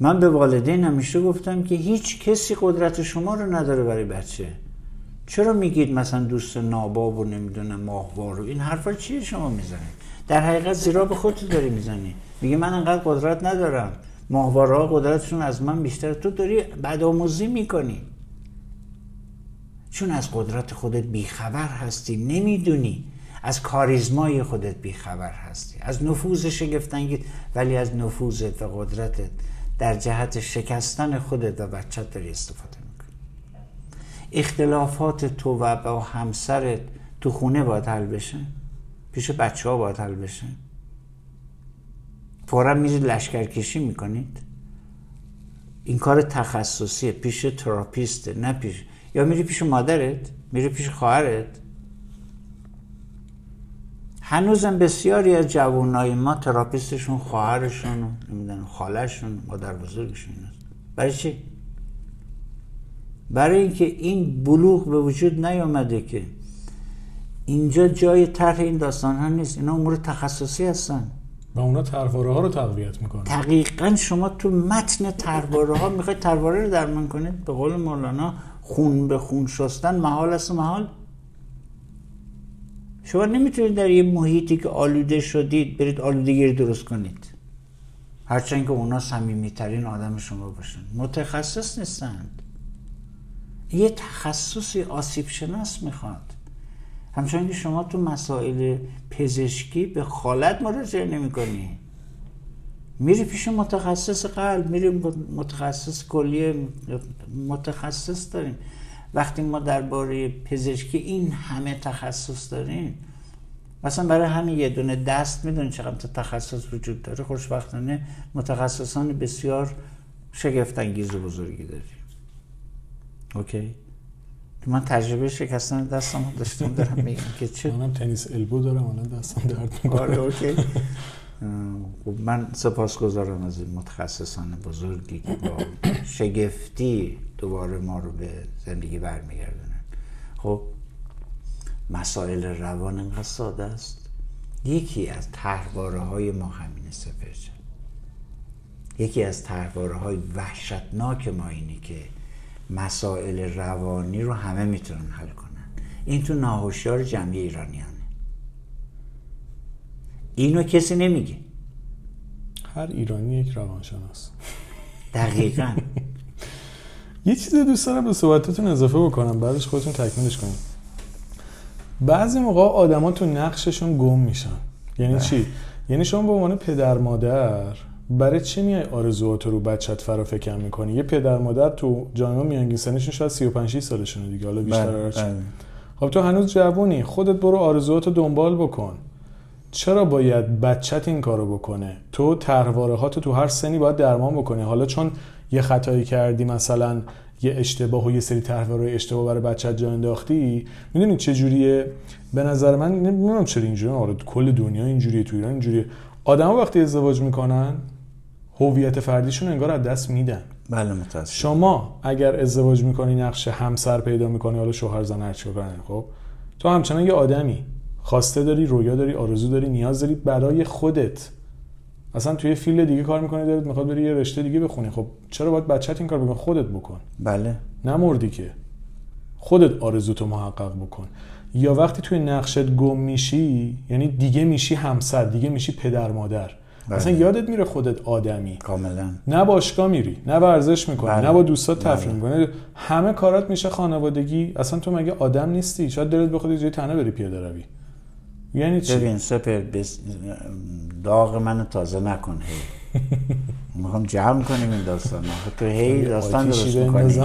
من به والدین همیشه گفتم که هیچ کسی قدرت شما رو نداره برای بچه. چرا میگید مثلا دوست ناباب و نمی‌دونم ماهوار و این حرفا چیه شما می‌زنید؟ در حقیقت زیرا به خودت داری می‌زنی. میگه من انقدر قدرت ندارم. ماهوارها قدرتشون از من بیشتر. تو داری بدآموزی می‌کنی. چون از قدرت خودت بیخبر هستی نمی‌دونی. از کاریزمای خودت بیخبر هستی. از نفوذ شگفتانگیز. ولی از نفوذت و قدرتت در جهت شکستن خودت و بچت داری استفاده می‌کنی. اختلافات تو و با همسرت تو خونه باید حل بشه؟ پیش بچه ها باید حل بشه. فورا میرید لشکرکشی می‌کنید. این کار تخصصیه پیش تراپیسته نه پیش. یا میری پیش مادرت میری پیش خواهرت. هنوزم بسیاری از جوانای ما تراپیستشون خواهرشون نمی‌دونم خالهشون مادر بزرگشون برای چی؟ برای اینکه این بلوغ به وجود نیامده که اینجا جای طرح این داستان ها نیست. اینا امور تخصصی هستن. و اونا ترواره ها رو تقویت می‌کنن. دقیقا شما تو متن ترواره ها می‌خواید ترواره رو درمان کنید. به قول مولانا خون به خون شستن محال است محال. شما نمی‌تونید در یه محیطی که آلوده شدید برید آلودگی درست کنید. هرچند که اونا صمیمیترین آدم شما باشن. متخصص نیستند. یه تخصصی آسیب شناس می‌خواد. همچنان که شما تو مسائل پزشکی به خالت مراجعه نمی کنی میری پیش متخصص قلب میری متخصص کلیه متخصص داریم. وقتی ما درباره پزشکی این همه تخصص داریم مثلا برای همین یه دونه دست می‌دونی چقدر تخصص وجود داره. خوشبختانه متخصصان بسیار شگفت انگیز و بزرگی داریم. اوکی؟ من تجربه شکستن دستم داشتم دارم میگم که چه منم تنیس البو دارم الان دستم درد می‌کنه. آره اوکی. خب من سپاسگزارم از این متخصصان بزرگی که با شگفتی دوباره ما رو به زندگی برمیگردونن. خب مسائل روان انقدر ساده است. یکی از تحواره های ما همین سپرچه یکی از تحواره های وحشتناک ما اینه که مسائل روانی رو همه می‌تونن حل کنن. این تو ناهوشیار جمعی ایرانیانه. اینو کسی نمیگه. هر ایرانی یک روانشناس. دقیقا. یه چیزی دوست دارم به صحبتتون اضافه بکنم بعدش خودتون تکمیلش کنیم بعضی موقع آدما تو نقششون گم میشن. یعنی چی؟ یعنی شما به عنوان پدر مادر برای چی میای آرزوات رو بچت فرا فکر می‌کنی؟ یه پدر مادر تو جامعه میانگین سنشون شاید 35 سالشونه دیگه حالا بیشتر بله،. بله. خب تو هنوز جوونی خودت برو آرزوات رو دنبال بکن. چرا باید بچت این کارو بکنه؟ تو طرحواره ها تو هر سنی باید درمان بکنی. حالا چون یه خطایی کردی مثلا یه اشتباه و یه سری طرحواره اشتباه برای بچت جا انداختی می‌دونی چه جوریه؟ به نظر من نمی‌دونم چرا اینجوریه. آره کل دنیا اینجوریه تو ایران اینجوریه. آدما وقتی ازدواج می‌کنن هویت فردیشون انگار از دست میدن. بله متاسف شما اگر ازدواج می‌کنی نقش همسر پیدا می‌کنی حالا شوهر زن هر چی خب؟ تو همچنان یه آدمی. خواسته داری رویا داری آرزو داری نیاز داری برای خودت. اصلا توی فیلد دیگه کار می‌کنی دارید می‌خواد بری یه رشته دیگه بخونی. خب چرا باید بچت این کار بکن خودت بکن. بله. نمردی که. خودت آرزوتو محقق بکن. یا وقتی توی نقشت گم میشی یعنی دیگه میشی همسر دیگه میشی پدر مادر. بله. اصلا یادت میره خودت آدمی؟ کاملا. نه باشگاه میری نه ورزش می‌کنی بله. نه با دوستات تفریح بله. می‌کنی. همه کارات میشه خانوادگی. اصلا تو مگه آدم نیستی؟ شاید دلت بخواد یه جای تنه بری پیاده روی. یعنی چی؟ ببین سپر بس داغ منو تازه نکن هی. می‌خوام جمع کنیم این داستان تو هی داستان درست می‌کنی.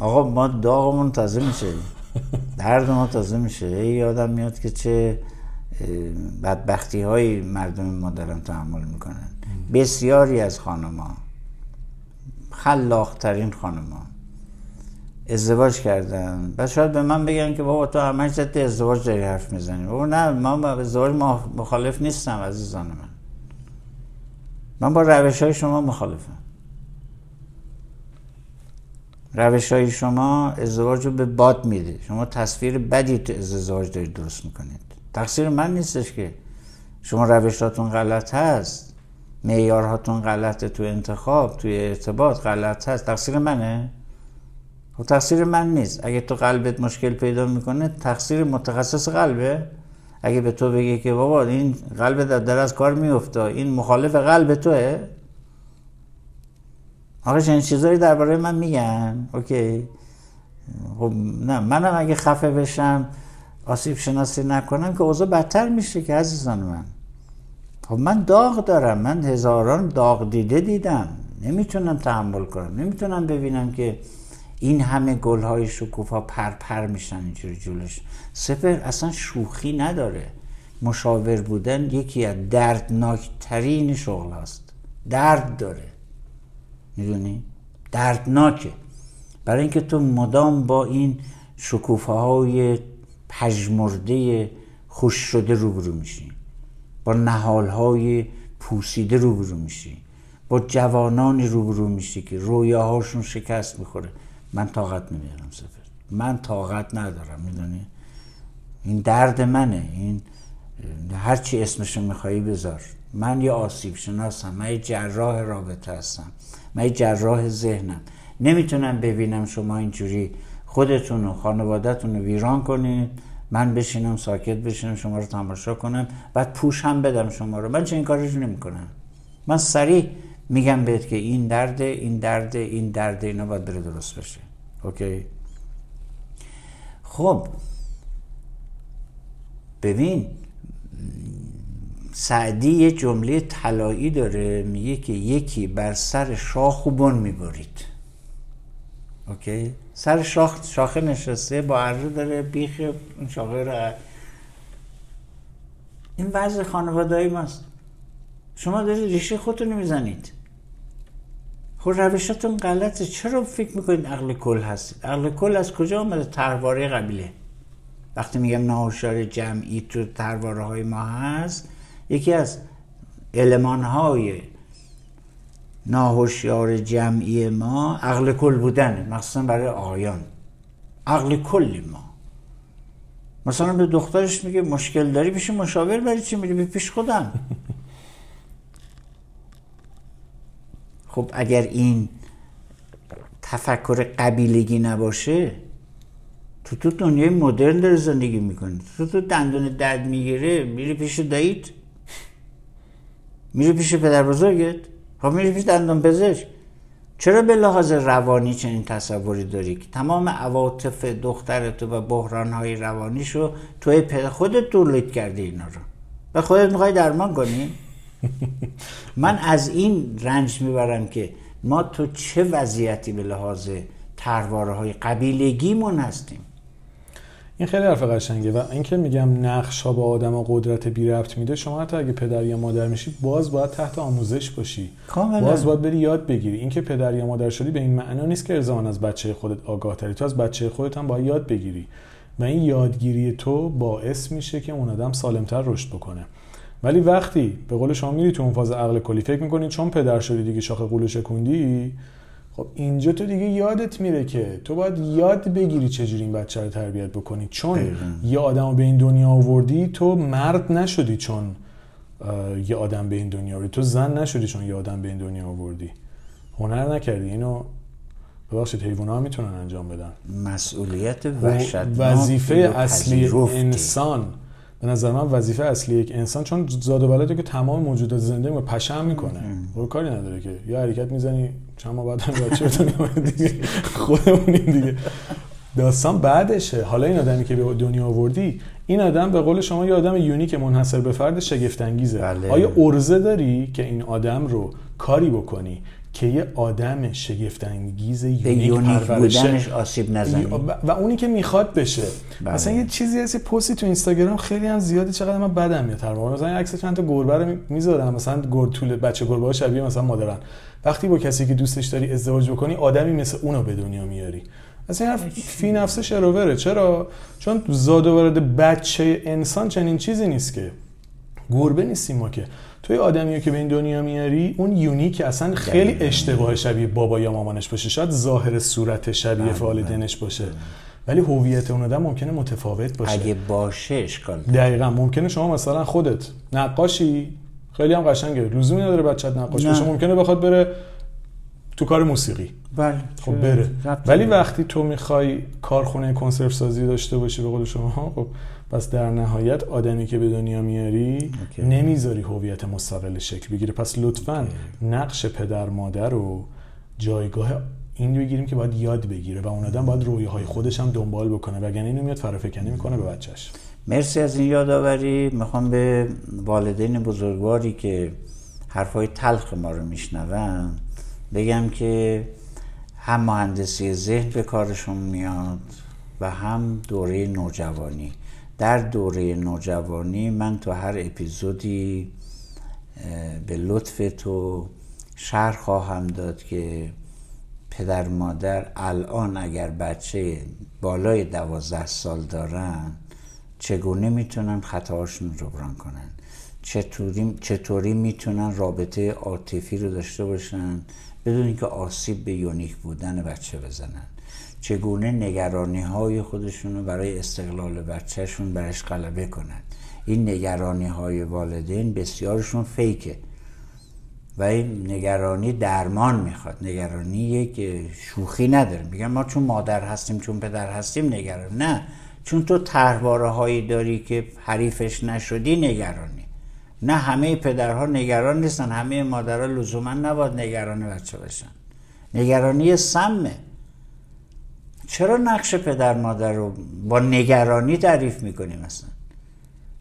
آقا ما داغمون تازه میشه. درد ما تازه میشه. هی یادم میاد که چه بدبختی های مردم ما دارن تحمل می‌کنن. بسیاری از خانما خلاقترین خانما ازدواج کردن و شاید به من بگن که بابا تو همش ضد ازدواج داری حرف می‌زنی. بابا نه من ازدواج مخالف نیستم عزیزان من. من با روش های شما مخالفم. روش های شما ازدواج رو به باد میده. شما تصویر بدی تو از ازدواج دارید درست می‌کنید. تقصیر من نیستش که شما روشاتون غلط هست معیارهاتون غلطه تو انتخاب توی ارتباط غلط هست تقصیر منه؟ خب تقصیر من نیست. اگه تو قلبت مشکل پیدا می‌کنه تقصیر متخصص قلبه. اگه به تو بگه که بابا این قلب در, در از کار میفته این مخالف قلب توه؟ آقا چنین چیزایی درباره من میگن. اوکی. خب نه منم اگه خفه بشم آسیب شناسی نکنم که اوضاع بدتر میشه که عزیزان من. خب من داغ دارم من هزاران داغ دیده دیدم. نمی‌تونم تحمل کنم نمی‌تونم ببینم که این همه گلهای شکوفا پر پر میشن اینجوری جلوش. سپر اصلا شوخی نداره. مشاور بودن یکی از دردناکترین شغل هست درد داره. می‌دونی؟ دردناکه. برای اینکه تو مدام با این شکوفه های پژمرده خوش شده روبرو میشی. با نهال های پوسیده روبرو میشی. با جوانانی روبرو میشی که رویاهاشون شکست می‌خوره. من طاقت نمیارم سفر. من طاقت ندارم می‌دونی؟ این درد منه. این هر چی اسمشو میخوایی بذار. من یه آسیب شناسم من یه جراح رابطه هستم. من یه جراح ذهنم. نمی‌تونم ببینم شما اینجوری خودتون و خانوادهتون رو ویران کنید. من بشینم ساکت بشینم شما رو تماشا کنم. بعد پوش هم بدم شما رو. من چه این کارش نمی‌کنم. من سریع میگم بهت که این درده این درده این درده اینا باید بره درست بشه. اوکی؟ خب. ببین سعدی یه جمله طلایی داره. میگه که یکی بر سر شاخ و بن می‌برید. اوکی؟ سر شاخ شاخه نشسته با اره داره بیخ اون شاخه رو این وضع خانواده های ماست. شما دارید ریشه خودتون می‌زنید. خب روشاتون غلطه. چرا فکر می‌کنید عقل کل هستید؟ عقل کل از کجا آمده ترواره قبیله. وقتی میگم ناهوشیار جمعی تو ترواره های ما هست یکی از علمان های ناهوشیار جمعی ما عقل کل بودنه مخصوصا برای آقایان. عقل کلی ما. مثلا به دخترش میگه مشکل داری پیش مشاور برای چی میری پیش خودم. خب اگر این تفکر قبیلگی نباشه تو تو دنیای مدرن داره زندگی می‌کنی تو تو دندون درد می‌گیره میری پیش داییت میری پیش پدر بزرگت خب میری پیش دندون پزشک. چرا به لحاظ روانی چنین تصوری داری؟ که تمام عواطف دخترت و بحرانهای روانیشو توی خودت تولید کردی اینا رو. و خودت می‌خوای درمان کنی؟ من از این رنج می‌برم که ما تو چه وضعیتی به لحاظ ترواره های قبیلگیمون هستیم؟ این خیلی حرف قشنگه و اینکه میگم نقش ها با آدم و قدرت بی ربط میده شما حتی اگه پدر یا مادر میشی باز باید تحت آموزش باشی. کاملا. باز باید بری یاد بگیری. اینکه پدر یا مادر شدی به این معنا نیست که ارزمان از بچه خودت آگاه تری. تو از بچه خودت هم باید یاد بگیری و این یادگیری تو باعث میشه که اون آدم سالمتر رشد بکنه. ولی وقتی به قول شما میری تو اون فاز عقل کلی فکر می‌کنی چون پدر شدی دیگه شاخه قولو شکوندی خب اینجا تو دیگه یادت میره که تو باید یاد بگیری چجوری این بچه رو تربیت بکنی. چون یه آدم رو به این دنیا آوردی تو مرد نشدی چون یه آدم به این دنیا آوردی. تو زن نشدی چون یه آدم به این دنیا آوردی. هنر نکردی. اینو ببخشید حیوان ها می‌تونن انجام بدن. مسئولیت وحشتناک وظیفه اصلی انسان به نظر من وظیفه اصلی یک انسان چون زاد و ولده که تمام موجودات زنده رو پشم می‌کنه. و کاری نداره که. یه حرکت می‌زنی چند ماه بعد هم بچه دیگه خودمونیم دیگه. داستان بعدشه. حالا این آدمی که به دنیا آوردی این آدم به قول شما یه آدم یونیک منحصر به فرد شگفت انگیزه بله. آیا ارزه داری که این آدم رو کاری بکنی که یه آدم شگفت انگیز یونیک, بودنش آسیب نزنی. و اونی که می‌خواد بشه. بله. مثلا یه چیزی هست پستی تو اینستاگرام خیلی هم زیادی چقدر من بدم میاد تر مثلا عکس چند تا گربه رو می‌ذارم. مثلا گرد طول بچه گربه ها شبیه مثلا مادرن. وقتی با کسی که دوستش داری ازدواج بکنی آدمی مثل اونو به دنیا میاری. اصلا این فی نفسه شروره چرا؟ چون زاد و وارد بچه انسان چنین چیزی نیست که. گربه نیستیم ما که. توی آدمی که به این دنیا میاری اون یونیک اصلا خیلی اشتباه شبیه بابا یا مامانش باشه. شاید ظاهر صورت شبیه والدینش. باشه. ولی هویت اون آدم ممکنه متفاوت باشه. اگه باشه اشکال دقیقا. ممکنه شما مثلا خودت نقاشی خیلی هم قشنگه. لزومی نداره بچت نقاش باشه. ممکنه بخواد بره تو کار موسیقی. بله. خب بره. ولی وقتی تو می‌خوای کارخونه کنسرو سازی داشته باشی به قول شما خب پس در نهایت آدمی که به دنیا میاری نمی‌ذاری هویت مستقل شکل بگیره. پس لطفا نقش پدر مادر رو جایگاه این بگیریم که باید یاد بگیره و اون آدم باید رویه خودش هم دنبال بکنه. وگرنه اینو میاد فرافکنی می‌کنه به بچهش. مرسی از این یادآوری. می‌خوام به والدین بزرگواری که حرفای تلخ ما رو میشنون بگم که هم مهندسی ذهن به کارشون میاد و هم دوره نوجوانی. در دوره نوجوانی من تو هر اپیزودی به لطف تو شرح خواهم داد که پدر مادر الان اگر بچه بالای دوازده سال دارن چگونه می‌تونن خطاهاشون رو جبران کنن؟ چطوری, چطوری می‌تونن رابطه عاطفی رو داشته باشن بدون اینکه آسیب به یونیک بودن بچه بزنن؟ چگونه نگرانی های خودشون رو برای استقلال بچهشون برش غلبه کنن این نگرانی های والدین بسیارشون فیکه و این نگرانی درمان می‌خواد. نگرانی یک شوخی نداره. میگن ما چون مادر هستیم چون پدر هستیم نگران. نه چون تو تحواره هایی داری که حریفش نشدی نگرانی. نه همه پدرها نگران نیستن. همه مادرها لزوما نباید نگران بچه باشن. نگرانی سمه. چرا نقش پدر مادر رو با نگرانی تعریف می‌کنیم مثلا؟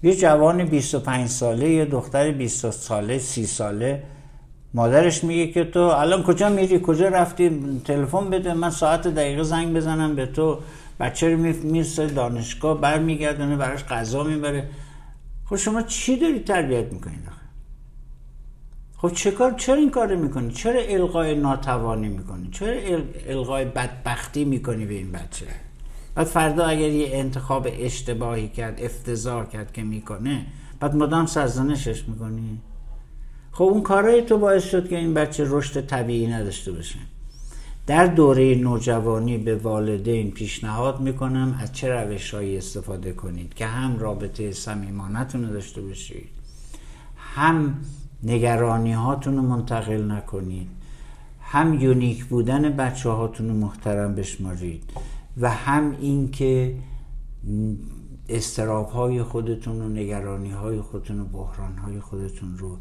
یه جوان 25 ساله یه دختر 20 ساله 30 ساله. مادرش میگه که تو الان کجا میری؟ کجا رفتی؟ تلفن بده من ساعت دقیقه زنگ بزنم به تو. بچه رو می‌رسه دانشگاه برمیگردونه براش غذا می‌بره. خب شما چی داری تربیت می‌کنید خب چه کار چرا این کار می‌کنی؟ چرا القای ناتوانی می‌کنی؟ چرا القای بدبختی می‌کنی به این بچه؟ بعد فردا اگر یه انتخاب اشتباهی کرد افتضاح کرد که می‌کنه بعد مدام سرزنشش می‌کنی. خب اون کارهای تو باعث شد که این بچه رشد طبیعی نداشته باشه. در دوره نوجوانی به والدین پیشنهاد می‌کنم از چه روشهایی استفاده کنید که هم رابطه صمیمانتون داشته باشید هم نگرانی هاتون رو منتقل نکنید هم یونیک بودن بچه هاتون رو محترم بشمارید و هم این که استراب های خودتون و نگرانی های خودتون و بحران های خودتون رو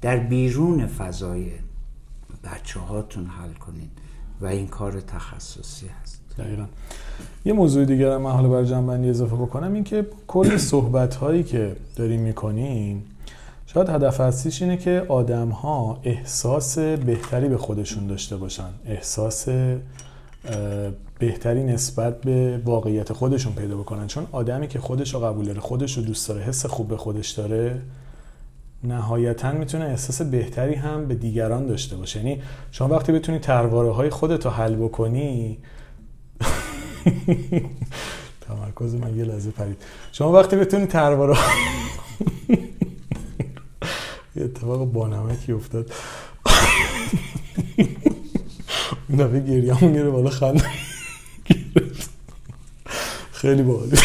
در بیرون فضای بچه هاتون حل کنید و این کار تخصصی هست. دقیقا. یه موضوع دیگر من حالا برای جنبندی اضافه بکنم این که کل صحبت هایی که داریم می‌کنیم شاید هدف اصلیش اینه که آدم ها احساس بهتری به خودشون داشته باشن. احساس بهتری نسبت به واقعیت خودشون پیدا بکنن. چون آدمی که خودش رو قبول داره خودش رو دوست داره حس خوب به خودش داره نهایتا می‌تونه احساس بهتری هم به دیگران داشته باشه. یعنی شما وقتی بتونی ترواره های خودت رو حل بکنی تمرکز من یه لحظه پرید. شما وقتی بتونی ترواره یه اتفاق بانمکی افتاد. این دفعه گریه همون گره بالا خنده خیلی باحالی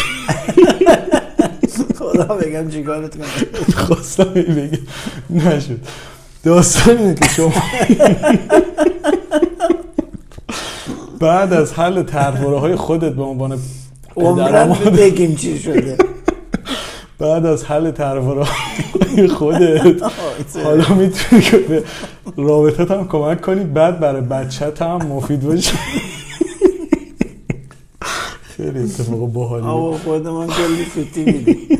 خدا بگم چیکارت کنم خواستم بگم. نشد. داستان اینه که شما بعد از حل ترواره های خودت به عنوان عمرن بگیم چی شده. بعد از حل های خودت حالا می‌تونی که به رابطت هم کمک کنی بعد برای بچت هم مفید باشه. خیلی اتفاق باحالی آقا خود من کلی فتی میدی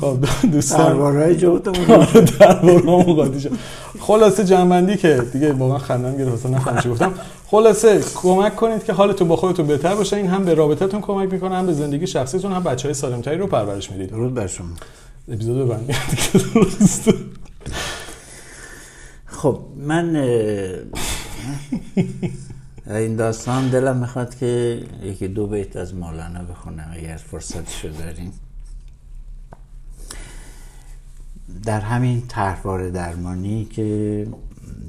خب دوستان. دربارهای جوتمون درباره‌مون قاطی شد. خلاصه جنبندی که دیگه واقعا خندم گرفت اصلا نفهمیدم چی گفتم. خلاصه کمک کنید که حالتون با خودتون بهتر باشه. این هم به رابطتون کمک می‌کنه هم به زندگی شخصیتون هم بچهای سالمتری رو پرورش می‌دید. درود بر شما. اپیزود ببندید خب من این داستان دلم می‌خواد که یکی دو بیت از مولانا بخونم اگر فرصتشو داریم در همین طرحوار درمانی که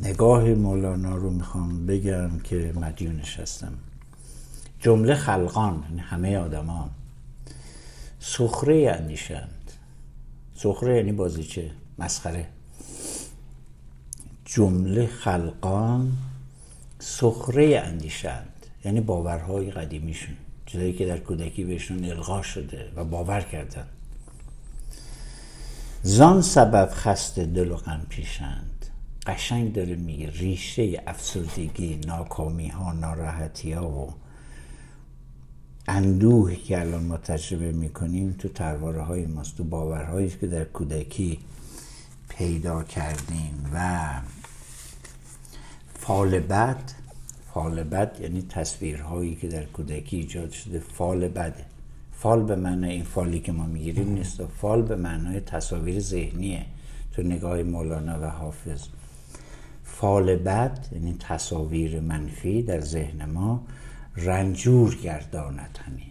نگاه مولانا رو می‌خوام بگم که مدیونش هستم جمله خلقان یعنی همه آدمان سخره اندیشند. سخره یعنی بازیچه مسخره. جمله خلقان سخره اندیشند. یعنی باورهای قدیمیشون. چیزایی که در کودکی بهشون القا شده و باور کردن. زان سبب خسته دل و غم پیشند. قشنگ داره میگه ریشه افسردگی ناکامی ها ناراحتی ها و اندوه که الان ما تجربه می‌کنیم تو ترواره های ماست تو باورهایی که در کودکی پیدا کردیم و فال بد فال بد یعنی تصویرهایی که در کودکی ایجاد شده فال بده. فال به معنای این فالی که ما می‌گیریم نیست. فال به معنای تصاویر ذهنیه. تو نگاه مولانا و حافظ. فال بد یعنی تصاویر منفی در ذهن ما رنجور گرداند همین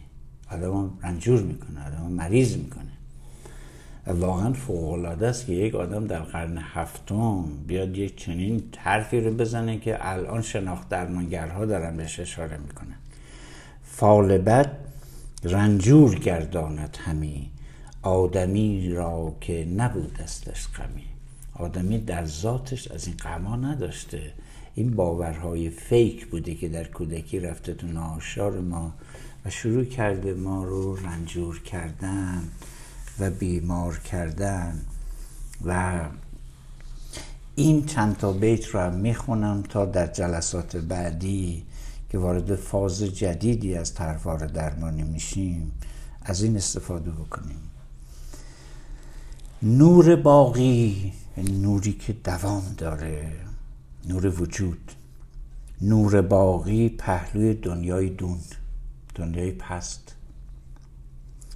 آدم رنجور می‌کنه آدم مریض می‌کنه. و واقعا فوق است که یک آدم در قرن هفتم بیاد یک چنین حرفی رو بزنه که الان شناخت درمانگرها دارن بهش اشاره می‌کنن. فال بد رنجور گرداند همی. آدمی را که نبود استش غمی آدمی در ذاتش از این غما نداشته. این باورهای فیک بوده که در کودکی رفته تو ناشار ما و شروع کرده ما رو رنجور کردن و بیمار کردن. و این چند تا بیت رو هم می‌خونم تا در جلسات بعدی که وارد فاز جدیدی از تروار درمانی میشیم از این استفاده بکنیم. نور باقی نوری که دوام داره نور وجود. نور باقی پهلوی دنیای دون دنیای پست.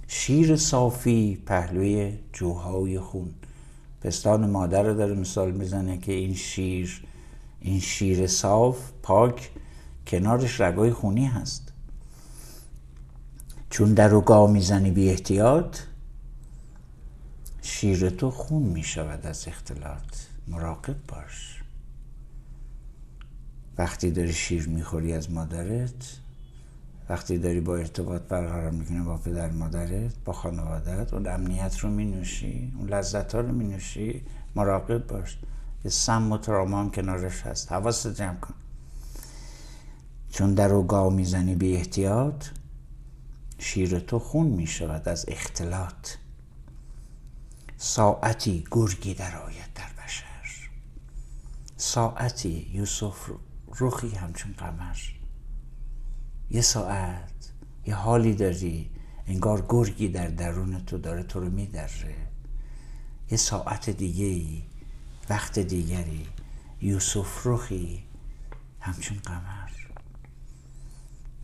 شیر صافی پهلوی جوهای خون. پستان مادر رو داره مثال می‌زنه که این شیر این شیر صاف پاک کنارش رگای خونی هست. چون در و گاه می‌زنی بی احتیاط شیر تو خون می‌شود از اختلاط. مراقب باش. وقتی داری شیر می‌خوری از مادرت وقتی داری با ارتباط برقرار می‌کنی با پدر مادرت با خانوادت اون امنیت رو مینوشی اون لذت ها رو مینوشی مراقب باش. یه سم و ترامان کنارش هست. حواست جمع کن. چون در گاو می‌زنی بی احتیاط شیر تو خون می شود از اختلاط. ساعتی گرگی در آید در بشر. ساعتی یوسف رخی همچون قمر. یه ساعت یه حالی داری انگار گرگی در درون تو داره تو رو میدره. یه ساعت دیگه ای وقت دیگری یوسف رخی همچون قمر.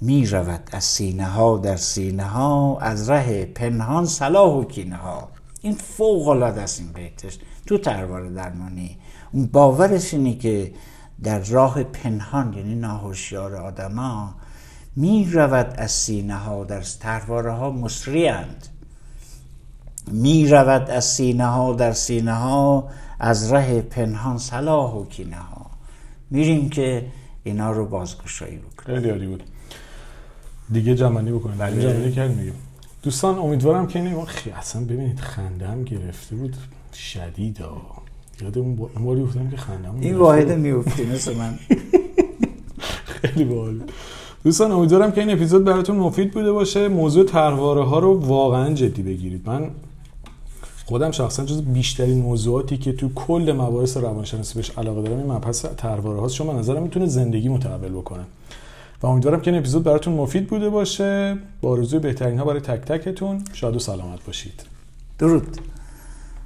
می رود از سینه ها در سینه ها از ره پنهان صلاح و کینه ها. این فوق العاده است این بیتش تو تروار درمانی. اون باورش اینه که در راه پنهان یعنی ناهوشیار آدما می رود از سینه ها در ترواره ها مصریند می رود از سینه ها در سینه ها از ره پنهان صلاح و کینه ها. میریم که اینا رو بازگشایی بکنیم. خیلی بود. دیگه جمعنی بکنیم بله. جمعنی کردیم دیگه. دوستان امیدوارم که این خی اصلا ببینید خندم گرفته بود. شدید ها. یاد اون با- باری افتادم که خندم این واحد میفتی مثل من. خیلی باحال. دوستان امیدوارم که این اپیزود براتون مفید بوده باشه. موضوع طرحواره ها رو واقعا جدی بگیرید. من خودم شخصا جز بیشترین موضوعاتی که تو کل مباحث روانشناسی بهش علاقه دارم این مبحث طرحواره هاست. چون به نظرم می‌تونه زندگی متحول بکنه. امیدوارم که این اپیزود براتون مفید بوده باشه. با آرزوی بهترین ها برای تک تکتون. شاد و سلامت باشید. درود.